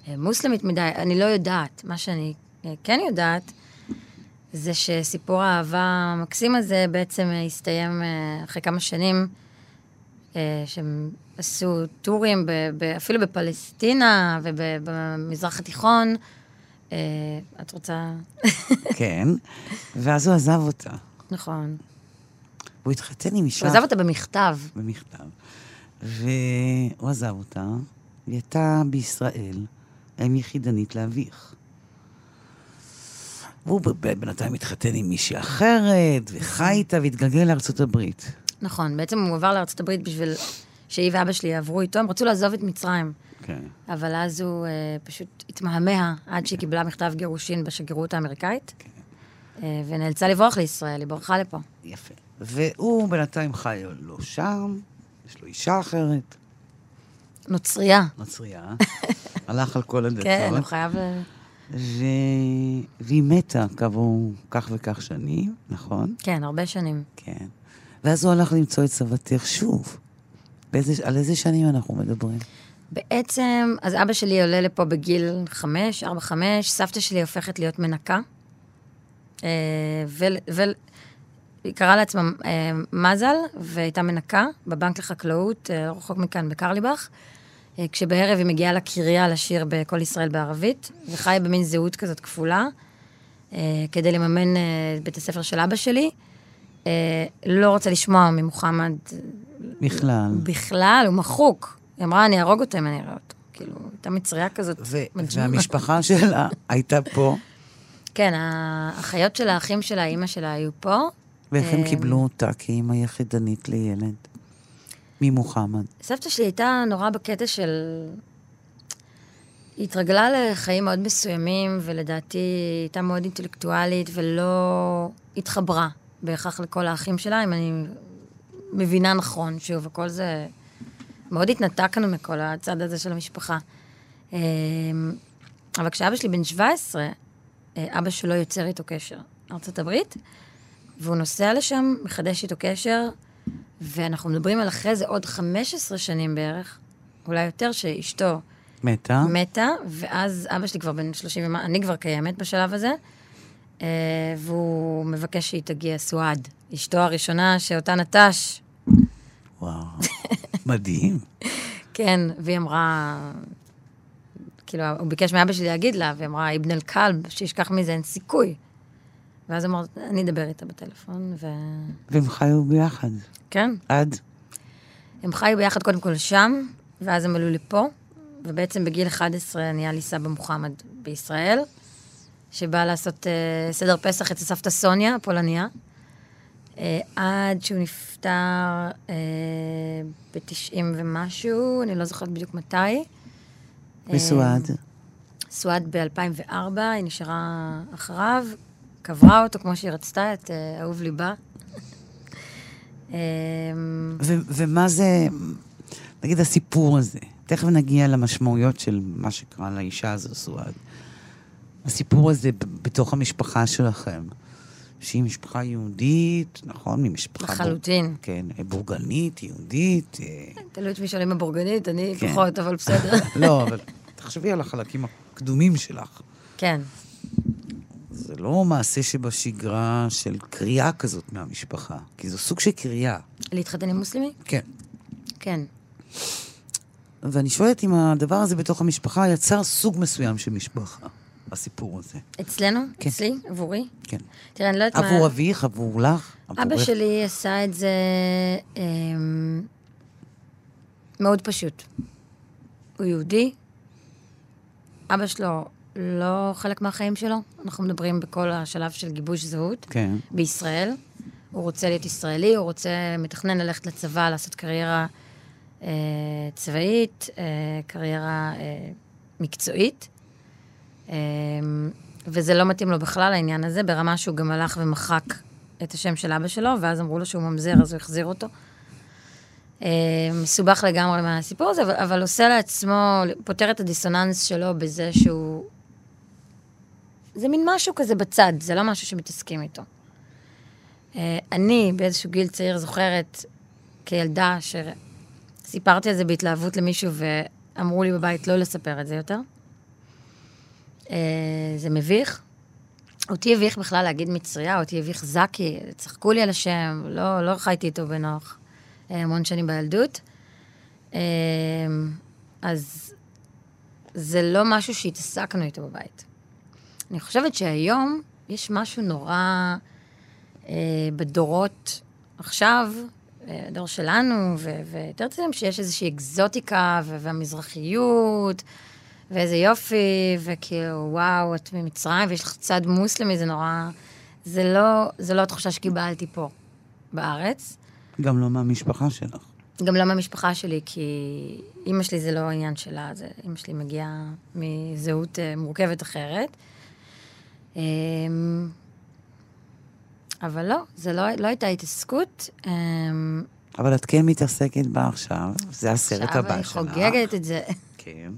אה, מוסלמית מדי. אני לא יודעת. מה שאני אה, כן יודעת, זה שסיפור האהבה המקסים הזה בעצם אה, הסתיים אה, אחרי כמה שנים, אה, שהם עשו טורים, ב, ב, אפילו בפלסטינה ובמזרח התיכון. אה, את רוצה... כן, ואז הוא עזב אותה. נכון. הוא התחתן עם אישה הוא עזב אותה במכתב. במכתב, והוא עזב אותה, היא הייתה בישראל, אם יחידנית לאביך. והוא בינתיים התחתן עם מישהי אחרת, וחי איתה והתגלגל לארצות הברית. נכון, בעצם הוא עבר לארצות הברית בשביל שהיא ואבא שלי יעברו איתו, הם רצו לעזוב את מצרים. כן. אבל אז הוא אה, פשוט התמהמה עד שהיא קיבלה מכתב גירושין בשגרירות האמריקאית, אה, ונאלצה לברוח לישראל, היא ברחה לפה. יפה. והוא בינתיים חי לא שם, יש לו אישה אחרת, נוצרייה. נוצרייה, הלך על כל הדתות. כן, הוא חייב... אה, ו... והיא מתה כעבור כך וכך שנים, נכון? כן, הרבה שנים. כן. ואז הוא הלך למצוא את סבתך שוב. באיזה, על איזה שנים אנחנו מדברים? בעצם, אז אבא שלי עולה לפה בגיל חמש, ארבע, חמש, סבתא שלי הופכת להיות מנקה. אה, והיא קראה לעצמה אה, מזל, והייתה מנקה בבנק לחקלאות, אה, רחוק מכאן, בקרליבך. אה, כשבערב היא מגיעה לקריה לשיר ב"קול ישראל" בערבית, וחיה במין זהות כזאת כפולה, אה, כדי לממן אה, את בית הספר של אבא שלי. אה, לא רוצה לשמוע ממוחמד בכלל. בכלל, הוא מחוק. היא אמרה, אני אהרוג אותו אם אני אראה אותו. כאילו, הייתה מצריה כזאת. ו-. והמשפחה שלה הייתה פה, כן, האחיות של האחים שלה, אימא שלה, היו פה. ואיך הם אה, קיבלו אותה כאימא יחידנית לילד? ממוחמד. סבתא שלי הייתה נורא בקטע של... היא התרגלה לחיים מאוד מסוימים, ולדעתי היא הייתה מאוד אינטלקטואלית, ולא התחברה בהכרח לכל האחים שלה, אם אני מבינה נכון. שוב, הכל זה... מאוד התנתקנו מכל הצד הזה של המשפחה. אמ, אבל כשאבא שלי בן 17, אה, אבא שלו יוצר איתו קשר. ארצות הברית, והוא נוסע לשם, מחדש איתו קשר, ואנחנו מדברים על אחרי זה עוד 15 שנים בערך, אולי יותר, שאשתו מתה? מתה, ואז אבא שלי כבר בן 30 ומה, אני כבר קיימת בשלב הזה, אה, והוא מבקש שהיא תגיע, סועד. אשתו הראשונה שאותה נטש, וואו, מדהים. כן, והיא אמרה, כאילו, הוא ביקש מאבא שלי להגיד לה, והיא אמרה, אבן אל-כלב, שישכח מזה, אין סיכוי. ואז הוא אמר, אני אדבר איתה בטלפון, ו... והם חיו ביחד. כן. עד? הם חיו ביחד קודם כל שם, ואז הם עלו לפה, ובעצם בגיל 11 נהיה לי סבא מוחמד בישראל, שבא לעשות אה, סדר פסח אצל סבתא סוניה, הפולניה, אה, עד שהוא נפטר אה, ב-90 ומשהו, אני לא זוכרת בדיוק מתי. וסועד. סועד ב-2004, היא נשארה אחריו, קברה אותו כמו שהיא רצתה, את אה, אהוב ליבה. אמ, ו- ומה זה, נגיד הסיפור הזה, תכף נגיע למשמעויות של מה שקרה לאישה הזו, סועד. הסיפור הזה ב- בתוך המשפחה שלכם, שהיא משפחה יהודית, נכון? ממשפחה... לחלוטין. בור... כן, בורגנית, יהודית. אה, תלוי את מי שואלים הבורגנית, אני כן. פחות, אבל בסדר. לא, אבל תחשבי על החלקים הקדומים שלך. כן. זה לא מעשה שבשגרה של קריאה כזאת מהמשפחה, כי זו סוג של קריאה. להתחתן עם מוסלמי? כן. כן. ואני שואלת אם הדבר הזה בתוך המשפחה יצר סוג מסוים של משפחה, הסיפור הזה. אצלנו? כן. אצלי? עבורי? כן. תראה, אני לא יודעת מה... עבור אביך, עבור לך? אבא עבורך? שלי עשה את זה אמ, מאוד פשוט. הוא יהודי, אבא שלו לא חלק מהחיים שלו, אנחנו מדברים בכל השלב של גיבוש זהות. כן. בישראל. הוא רוצה להיות ישראלי, הוא רוצה, מתכנן ללכת לצבא, לעשות קריירה אה, צבאית, אה, קריירה אה, מקצועית. אה, וזה לא מתאים לו בכלל, העניין הזה, ברמה שהוא גם הלך ומחק את השם של אבא שלו, ואז אמרו לו שהוא ממזר, אז הוא החזיר אותו. אה, מסובך לגמרי מהסיפור הזה, אבל, אבל עושה לעצמו, פותר את הדיסוננס שלו בזה שהוא... זה מין משהו כזה בצד, זה לא משהו שמתעסקים איתו. אה, אני באיזשהו גיל צעיר זוכרת כילדה שסיפרתי על זה בהתלהבות למישהו ואמרו לי בבית לא לספר את זה יותר. אה, זה מביך. אותי הביך בכלל להגיד מצריה, אותי הביך זקי, צחקו לי על השם, לא, לא חייתי איתו בנוח אה, המון שנים בילדות. אז זה לא משהו שהתעסקנו איתו בבית. אני חושבת שהיום יש משהו נורא אה, בדורות עכשיו, אה, הדור שלנו, ויותר צעירים, שיש איזושהי אקזוטיקה והמזרחיות, ואיזה יופי, וכאילו, וואו, את ממצרים ויש לך צד מוסלמי, זה נורא... זה לא, זה לא התחושה שקיבלתי פה, בארץ. גם לא מהמשפחה שלך. גם לא מהמשפחה שלי, כי אימא שלי זה לא העניין שלה, זה, אימא שלי מגיעה מזהות אה, מורכבת אחרת. אמ, אבל לא, זה לא, לא הייתה התעסקות. אמ, אבל את כן מתעסקת בה עכשיו, זה הסרט עכשיו הבא אני שלך. חוגגת את זה. כן.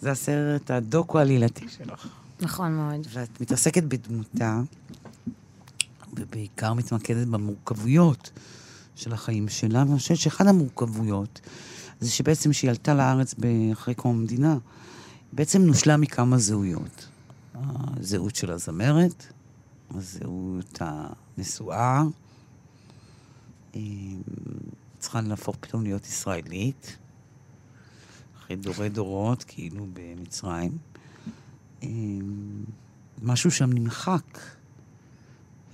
זה הסרט הדוקו-עלילתי שלך. נכון מאוד. ואת מתעסקת בדמותה, ובעיקר מתמקדת במורכבויות של החיים שלה, ואני חושבת שאחת המורכבויות זה שבעצם כשהיא עלתה לארץ אחרי קום המדינה, בעצם נושלה מכמה זהויות. הזהות של הזמרת, הזהות הנשואה, אה, צריכה להפוך פתאום להיות ישראלית, אחרי דורי דורות, כאילו במצרים. אה, משהו שם נמחק,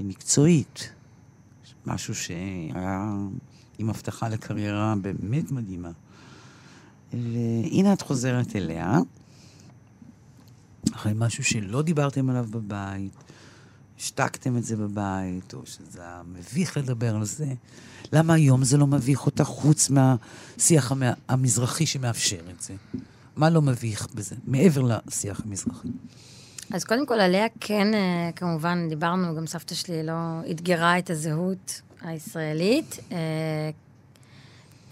מקצועית. משהו שהיה עם הבטחה לקריירה באמת מדהימה. והנה את חוזרת אליה, אחרי משהו שלא דיברתם עליו בבית, השתקתם את זה בבית, או שזה היה מביך לדבר על זה. למה היום זה לא מביך אותך חוץ מהשיח המ- המזרחי שמאפשר את זה? מה לא מביך בזה, מעבר לשיח המזרחי? אז קודם כל, עליה כן, אה, כמובן, דיברנו, גם סבתא שלי לא אתגרה את הזהות הישראלית. אה,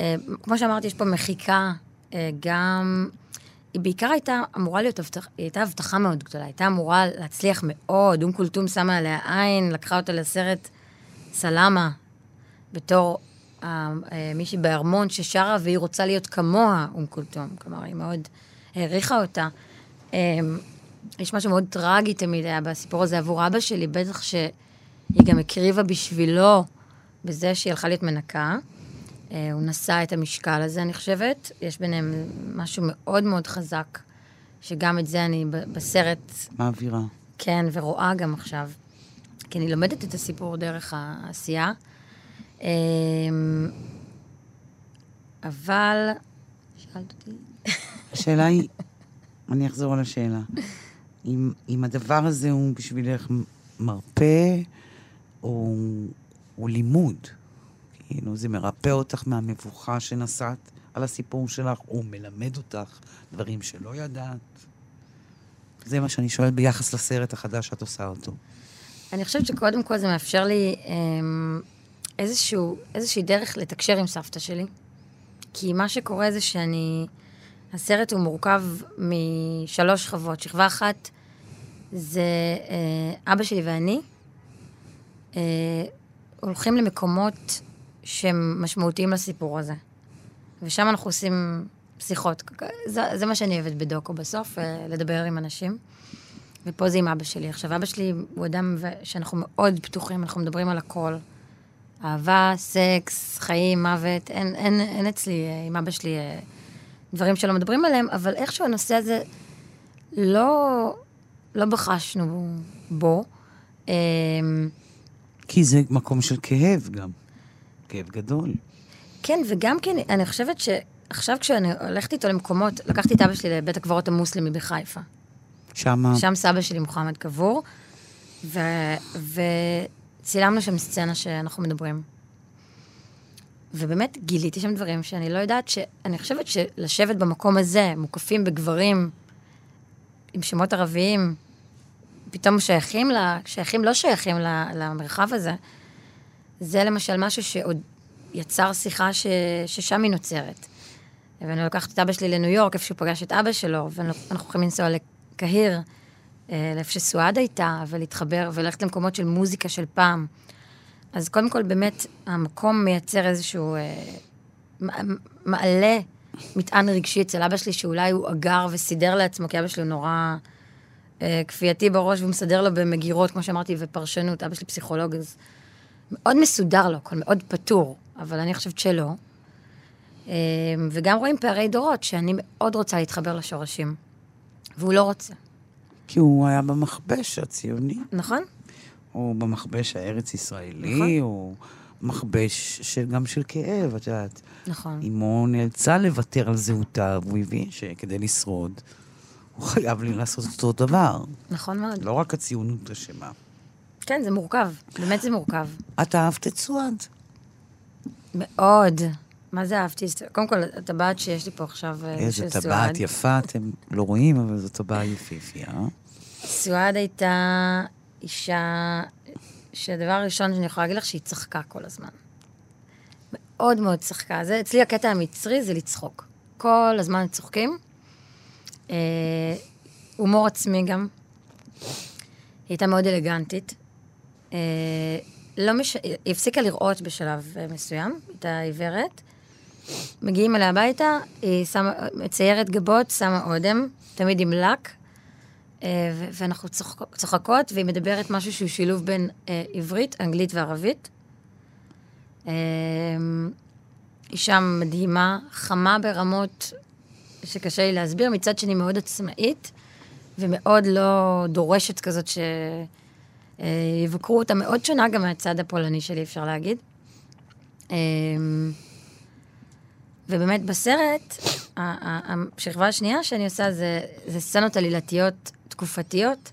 אה, כמו שאמרתי, יש פה מחיקה, גם... היא בעיקר הייתה אמורה להיות הבטחה, היא הייתה הבטחה מאוד גדולה, הייתה אמורה להצליח מאוד, אום כולתום שמה עליה עין, לקחה אותה לסרט סלאמה, בתור אה, אה, מישהי בארמון ששרה והיא רוצה להיות כמוה, אום כולתום. כלומר, היא מאוד העריכה אותה. אה, יש משהו מאוד טרגי תמיד היה בסיפור הזה עבור אבא שלי, בטח שהיא גם הקריבה בשבילו בזה שהיא הלכה להיות מנקה. אה, הוא נשא את המשקל הזה, אני חושבת. יש ביניהם משהו מאוד מאוד חזק, שגם את זה אני בסרט, מעבירה. כן, ורואה גם עכשיו. כי אני לומדת את הסיפור דרך העשייה. אה, אבל... שאלת אותי? השאלה היא, אני אחזור על השאלה. אם, אם הדבר הזה הוא בשבילך מרפא או, או לימוד, כאילו זה מרפא אותך מהמבוכה שנסעת על הסיפור שלך, או מלמד אותך דברים שלא ידעת. זה מה שאני שואלת ביחס לסרט החדש שאת עושה אותו. אני חושבת שקודם כל זה מאפשר לי אמ, איזשהו, איזושהי דרך לתקשר עם סבתא שלי. כי מה שקורה זה שאני... הסרט הוא מורכב משלוש שכבות. שכבה אחת זה אה, אבא שלי ואני אה, הולכים למקומות שהם משמעותיים לסיפור הזה. ושם אנחנו עושים שיחות. זה, זה מה שאני אוהבת בדוקו בסוף, אה, לדבר עם אנשים. ופה זה עם אבא שלי. עכשיו, אבא שלי הוא אדם שאנחנו מאוד פתוחים, אנחנו מדברים על הכל. אהבה, סקס, חיים, מוות, אין, אין, אין אצלי, אה, עם אבא שלי, אה, דברים שלא מדברים עליהם, אבל איכשהו הנושא הזה לא, לא בחשנו בו. כי זה מקום של כאב גם. כאב גדול. כן, וגם כן, אני חושבת שעכשיו כשאני הולכת איתו למקומות, לקחתי את אבא שלי לבית הקברות המוסלמי בחיפה. שמה... שם סבא שלי מוחמד קבור, ו... וצילמנו שם סצנה שאנחנו מדברים. ובאמת גיליתי שם דברים שאני לא יודעת ש... אני חושבת שלשבת במקום הזה, מוקפים בגברים עם שמות ערביים, פתאום שייכים, לה, שייכים לא שייכים ל- למרחב הזה, זה למשל משהו שעוד יצר שיחה ש... ששם היא נוצרת. ואני לוקחת את אבא שלי לניו יורק, איפה שהוא פגש את אבא שלו, ואנחנו יכולים לנסוע לקהיר, אה, לאיפה שסועד הייתה, ולהתחבר, וללכת למקומות של מוזיקה של פעם. אז קודם כל, באמת, המקום מייצר איזשהו... אה, מעלה מטען רגשי אצל אבא שלי, שאולי הוא אגר וסידר לעצמו, כי אבא שלי הוא נורא אה, כפייתי בראש, והוא מסדר לו במגירות, כמו שאמרתי, ופרשנות. אבא שלי פסיכולוג, אז מאוד מסודר לו, הכל מאוד פתור, אבל אני חושבת שלא. אה, וגם רואים פערי דורות, שאני מאוד רוצה להתחבר לשורשים, והוא לא רוצה, כי הוא היה במכבש הציוני, נכון? או במכבש הארץ-ישראלי, נכון. או מכבש של, גם של כאב, את יודעת. נכון. אמו נאלצה לוותר על זהותה, והוא הבין שכדי לשרוד, הוא חייב לי לעשות אותו דבר. נכון מאוד. לא רק הציונות אשמה. כן, זה מורכב, באמת זה מורכב. את אהבת את סואד. מאוד. מה זה אהבתי? קודם כל, הטבעת שיש לי פה עכשיו אה, איזה של סועד. טבעת יפה, אתם לא רואים, אבל זו טבעה יפיפייה. סועד הייתה אישה שהדבר הראשון שאני יכולה להגיד לך, שהיא צחקה כל הזמן. מאוד מאוד צחקה. זה, אצלי הקטע המצרי זה לצחוק. כל הזמן צוחקים. אה, הומור עצמי גם. היא הייתה מאוד אלגנטית. אה, לא מש... היא הפסיקה לראות בשלב אה, מסוים, הייתה עיוורת. מגיעים אליה הביתה, היא שמה, מציירת גבות, שמה אודם, תמיד עם לק, אה, ואנחנו צוחק, צוחקות, והיא מדברת משהו שהוא שילוב בין עברית, אנגלית וערבית. אישה מדהימה, חמה ברמות שקשה לי להסביר, מצד שני מאוד עצמאית, ומאוד לא דורשת כזאת שיבקרו אותה, מאוד שונה גם מהצד הפולני שלי, אפשר להגיד. אה, ובאמת בסרט, השכבה השנייה שאני עושה זה, זה סצנות עלילתיות תקופתיות,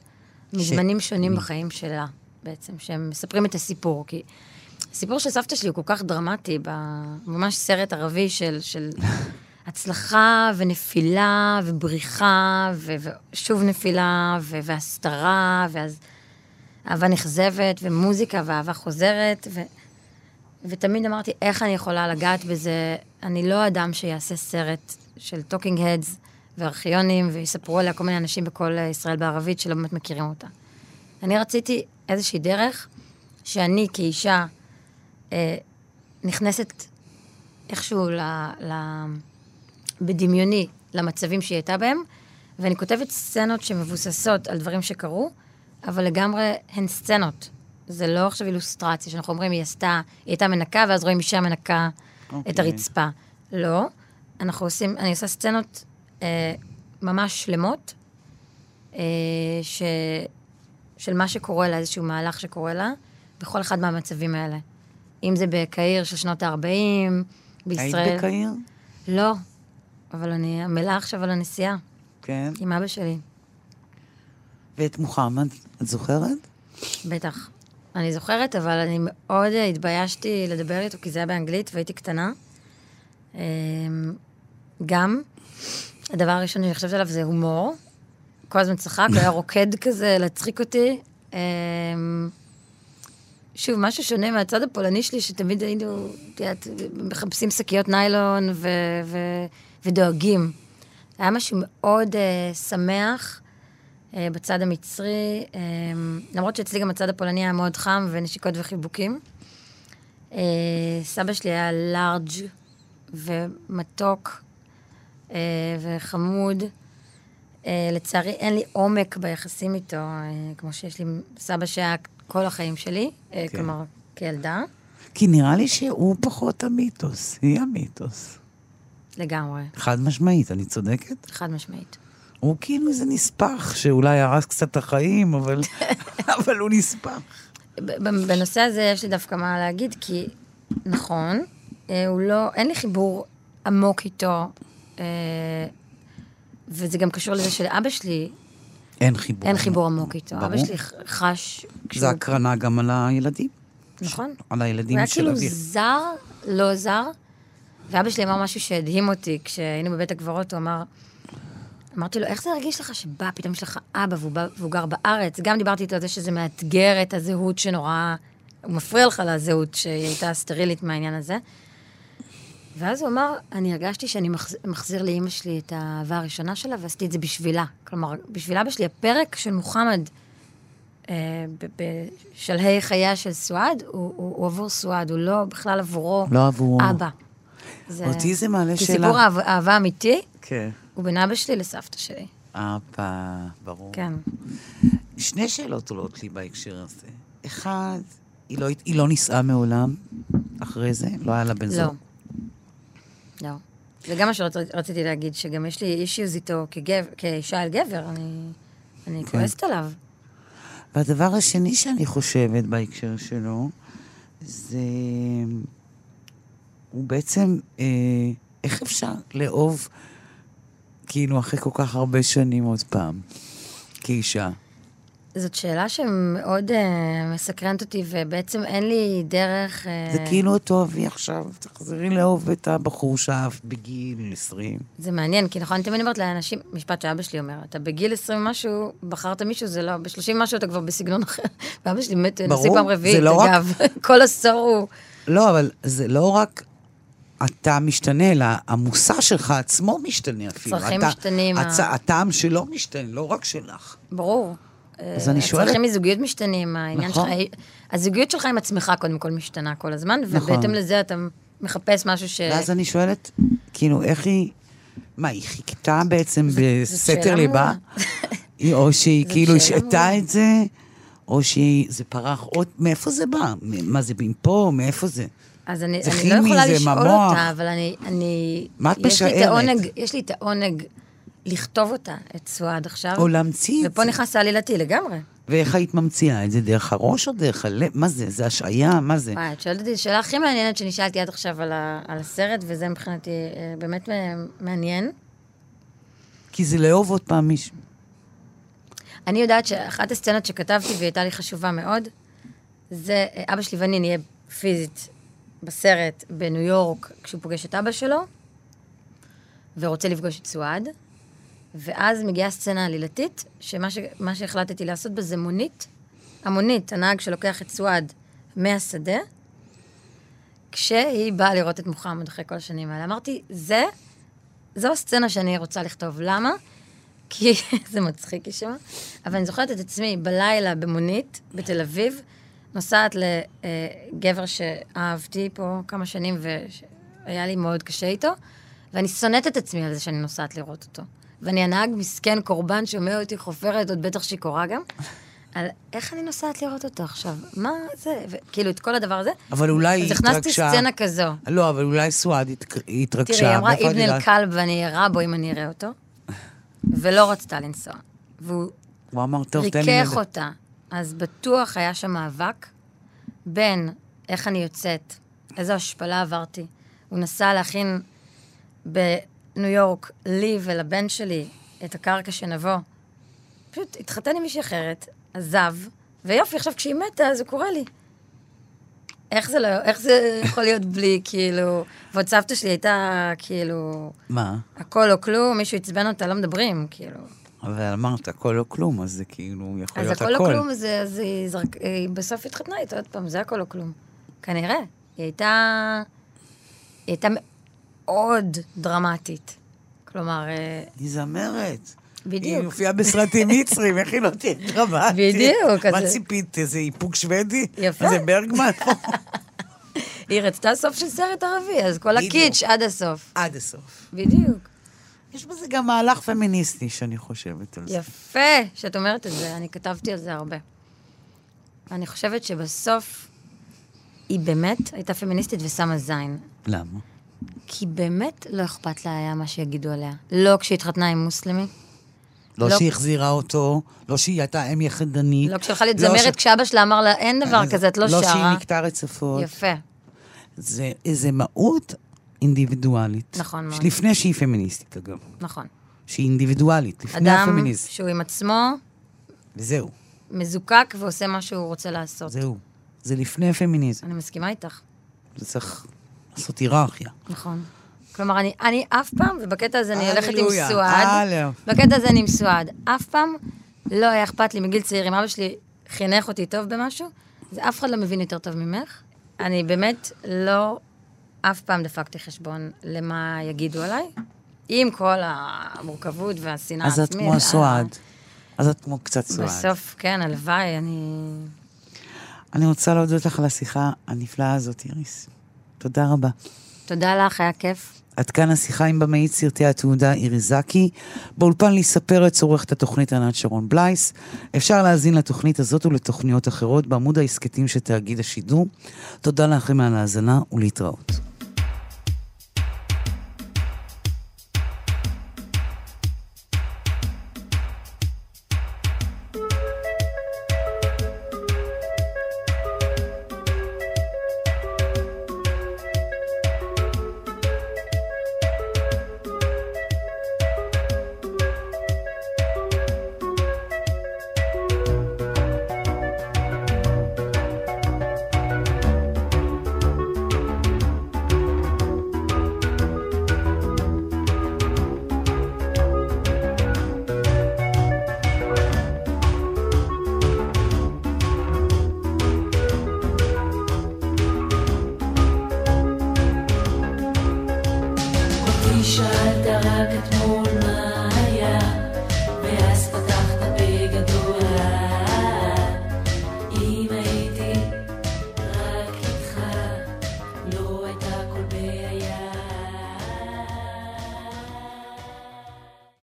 מזמנים שונים בחיים שלה, בעצם, שהם מספרים את הסיפור. כי הסיפור של סבתא שלי הוא כל כך דרמטי, ב- ממש סרט ערבי של, של הצלחה ונפילה ובריחה, ו- ושוב נפילה, ו- והסתרה, ואז אהבה נכזבת, ומוזיקה ואהבה חוזרת, ו... ותמיד אמרתי, איך אני יכולה לגעת בזה? אני לא אדם שיעשה סרט של talking heads וארכיונים, ויספרו עליה כל מיני אנשים בכל אה, ישראל בערבית שלא באמת מכירים אותה. אני רציתי איזושהי דרך שאני כאישה אה, נכנסת איכשהו ל, ל, בדמיוני למצבים שהיא הייתה בהם, ואני כותבת סצנות שמבוססות על דברים שקרו, אבל לגמרי הן סצנות. זה לא עכשיו אילוסטרציה, שאנחנו אומרים, היא עשתה, היא הייתה מנקה, ואז רואים אישה מנקה את אוקיי. הרצפה. לא. אנחנו עושים, אני עושה סצנות אה, ממש שלמות, אה, ש, של מה שקורה לה, איזשהו מהלך שקורה לה, בכל אחד מהמצבים האלה. אם זה בקהיר של שנות ה-40, בישראל. היית בקהיר? לא, אבל אני עמלה עכשיו על הנסיעה כן. עם אבא שלי. ואת מוחמד, את זוכרת? בטח. אני זוכרת, אבל אני מאוד התביישתי לדבר איתו, כי זה היה באנגלית והייתי קטנה. אמ, גם, הדבר הראשון שאני חושבת עליו זה הומור. כל הזמן צחק, הוא היה רוקד כזה, להצחיק אותי. אמ, שוב, משהו שונה מהצד הפולני שלי, שתמיד היינו, את יודעת, מחפשים שקיות ניילון ו- ו- ודואגים. היה משהו מאוד uh, שמח בצד המצרי, um, למרות שאצלי גם הצד הפולני היה מאוד חם ונשיקות וחיבוקים. Uh, סבא שלי היה לארג' ומתוק וחמוד. לצערי אין לי עומק ביחסים איתו, כמו שיש לי סבא שהיה כל החיים שלי, כן. כלומר, כילדה, כי נראה לי שהוא פחות המיתוס, היא המיתוס. לגמרי, חד משמעית, אני צודקת? חד משמעית. הוא כאילו איזה נספח, שאולי הרס קצת את החיים, אבל, אבל הוא נספח. בנושא הזה יש לי דווקא מה להגיד, כי נכון, אה, הוא לא, אין לי חיבור עמוק איתו, אה, וזה גם קשור לזה שלאבא שלי אין חיבור. אין חיבור עמוק איתו. ברור. אבא שלי חש... זה הקרנה גם על הילדים. נכון. על הוא הילדים היה של כאילו אביך. זר, לא זר, ואבא שלי אמר משהו שהדהים אותי כשהיינו בבית הקברות, הוא אמר, אמרתי לו, איך זה הרגיש לך שבא, פתאום יש לך אבא והוא, בא, והוא גר בארץ? גם דיברתי איתו על זה שזה מאתגר את הזהות שנורא... הוא מפריע לך לזהות שהיא הייתה סטרילית מהעניין הזה. ואז הוא אמר, אני הרגשתי שאני מחז... מחזיר לאימא שלי את האהבה הראשונה שלה, ועשיתי את זה בשבילה. כלומר, בשביל אבא שלי, הפרק של מוחמד אה, בשלהי חייה של סועד, הוא, הוא, הוא עבור סועד, הוא לא בכלל עבורו לא עבורו. אבא. זה... אותי זה מעלה כי שאלה. סיפור אהב, אהבה אמיתי כן. הוא בין אבא שלי לסבתא שלי. אבא, ברור. כן. שני שאלות עולות לי בהקשר הזה. אחד, היא לא, היא לא נישאה מעולם אחרי זה? לא היה לה בן לא. זוג? לא. וגם מה שרציתי להגיד, שגם יש לי אישיוז איתו כגב, כאישה על גבר, אני, אני כן. כועסת עליו. והדבר השני שאני חושבת בהקשר שלו, זה... הוא בעצם, אה, איך אפשר לאהוב, כאילו, אחרי כל כך הרבה שנים עוד פעם, כאישה? זאת שאלה שמאוד uh, מסקרנת אותי, ובעצם אין לי דרך... Uh, זה כאילו תאהבי עכשיו, תחזרי לאהוב את הבחור שאהב בגיל 20. זה מעניין, כי נכון, אני תמיד אומרת לאנשים, משפט שאבא שלי אומר, אתה בגיל 20 משהו, בחרת מישהו, זה לא, ב-30 משהו אתה כבר בסגנון אחר. ואבא שלי מת, נשיא פעם רביעית, לא רק- אגב. כל עשור הוא... לא, אבל זה לא רק אתה משתנה, אלא המושא שלך עצמו משתנה אפילו. הצרכים אתה- משתנים, הצ... ה- הטעם שלו משתנה, לא רק שלך. ברור. אז אני שואלת- הצרכים מזוגיות משתנים, העניין נכון. שלך, הזוגיות שלך עם עצמך קודם כל משתנה כל הזמן, נכון. ובהתאם לזה אתה מחפש משהו ש... ואז אני שואלת, כאילו, איך היא... מה, היא חיכתה בעצם זאת בסתר ליבה? או שהיא כאילו השעתה. את זה, או שזה פרח עוד... מאיפה זה בא? מה זה, מפה? מאיפה זה? אז אני, אני כימי, לא יכולה לשאול מהמוח. אותה, אבל אני... אני מה את משערת? יש לי את העונג לכתוב אותה, את סועד עכשיו. או להמציא את ופה זה. נכנס העלילתי לגמרי. ואיך היית ממציאה את זה? דרך הראש או דרך הלב? מה זה? זה השעיה? מה זה? וואי, את שואלת אותי, השאלה הכי מעניינת שנשאלתי עד עכשיו על, ה, על הסרט, וזה מבחינתי אה, באמת מעניין. כי זה לאהוב עוד פעם מישהו. אני יודעת שאחת הסצנות שכתבתי, והיא הייתה לי חשובה מאוד, זה אה, אבא שלי ואני נהיה פיזית בסרט בניו יורק, כשהוא פוגש את אבא שלו, ורוצה לפגוש את סועד, ואז מגיעה סצנה עלילתית, שמה ש, שהחלטתי לעשות בה זה מונית, המונית, הנהג שלוקח את סועד מהשדה, כשהיא באה לראות את מוחמד אחרי כל השנים האלה. אמרתי, זה, זו הסצנה שאני רוצה לכתוב. למה? כי זה מצחיק לשמוע, אבל אני זוכרת את עצמי בלילה במונית בתל אביב, נוסעת לגבר שאהבתי פה כמה שנים והיה לי מאוד קשה איתו, ואני שונאת את עצמי על זה שאני נוסעת לראות אותו. ואני הנהג מסכן קורבן שומע אותי חופרת, עוד בטח שיכורה גם, על איך אני נוסעת לראות אותו עכשיו, מה זה, וכאילו את כל הדבר הזה. אבל אולי היא אז הכנסתי התרגשה. סצנה כזו. לא, אבל אולי סועד התרגשה. תראי, היא אמרה יודעת? אל-כלב ואני ארה בו אם אני אראה אותו, ולא רצתה לנסוע. והוא הוא אמר, טוב, תן לי... ריכך אותה. אז בטוח היה שם מאבק בין איך אני יוצאת, איזו השפלה עברתי. הוא נסע להכין בניו יורק, לי ולבן שלי, את הקרקע שנבוא. פשוט התחתן עם מישהי אחרת, עזב, ויופי, עכשיו כשהיא מתה, אז הוא קורא לי. איך זה לא, איך זה יכול להיות בלי, כאילו... ועוד סבתא שלי הייתה, כאילו, מה? הכל או כלום, מישהו עצבן אותה, לא מדברים, כאילו. אבל אמרת הכל או כלום, אז זה כאילו יכול אז להיות הכל הכל. או כלום, אז, אז היא זרק... היא בסוף התחתנה איתו עוד פעם, זה הכל או כלום. כנראה. היא הייתה... היא הייתה מאוד דרמטית. כלומר, אה, היא זמרת. בדיוק. היא מופיעה בסרטים מצרים, איך היא לא תהיה דרמטית? בדיוק, מה אז- ציפית, איזה איפוק שוודי? יפה. מה זה ברגמן? היא רצתה סוף של סרט ערבי, אז כל. הקיץ' עד הסוף. עד הסוף. בדיוק. יש בזה גם מהלך פמיניסטי, שאני חושבת על זה. יפה שאת אומרת את זה, אני כתבתי על זה הרבה. אני חושבת שבסוף היא באמת הייתה פמיניסטית ושמה זין. למה? כי באמת לא אכפת לה היה מה שיגידו עליה. לא כשהתחתנה עם מוסלמי, לא לא. שהיא החזירה אותו, לא שהיא הייתה אם יחידנית. לא כשהלכה להיות לא זמרת, ש- כשאבא שלה אמר לה, אין דבר כזה, את לא לא שהיא שרה. נקטעה רצפות. יפה, זה איזה מהות אינדיבידואלית. נכון מאוד. לפני שהיא פמיניסטית, אגב. נכון. שהיא אינדיבידואלית, לפני אדם הפמיניזם. שהוא עם עצמו, וזהו, מזוקק ועושה מה שהוא רוצה לעשות. זהו. זה לפני הפמיניזם. אני מסכימה איתך, זה צריך לעשות היררכיה. נכון. כלומר, אני, אני אף פעם, ובקטע הזה אני הולכת עם סועד. בקטע הזה אני עם סועד, אף פעם לא היה אכפת לי מגיל צעיר, אם אבא שלי חינך אותי טוב במשהו, זה אף אחד לא מבין יותר טוב ממך. אני באמת לא, אף פעם דפקתי חשבון למה יגידו עליי, עם כל המורכבות והשנאה אז העצמית. את כמו אה, הסועד. אז את כמו קצת סועד. בסוף, כן, הלוואי, אני... אני רוצה להודות לך על השיחה הנפלאה הזאת, איריס. תודה רבה. תודה לך, היה כיף. עד כאן השיחה עם במאית סרטי התעודה איריס זקי. באולפן להספר את צורכת התוכנית ענת שרון בלייס. אפשר להאזין לתוכנית הזאת ולתוכניות אחרות בעמוד ההסכתים של תאגיד השידור. תודה לכם על ההאזנה ולהתראות.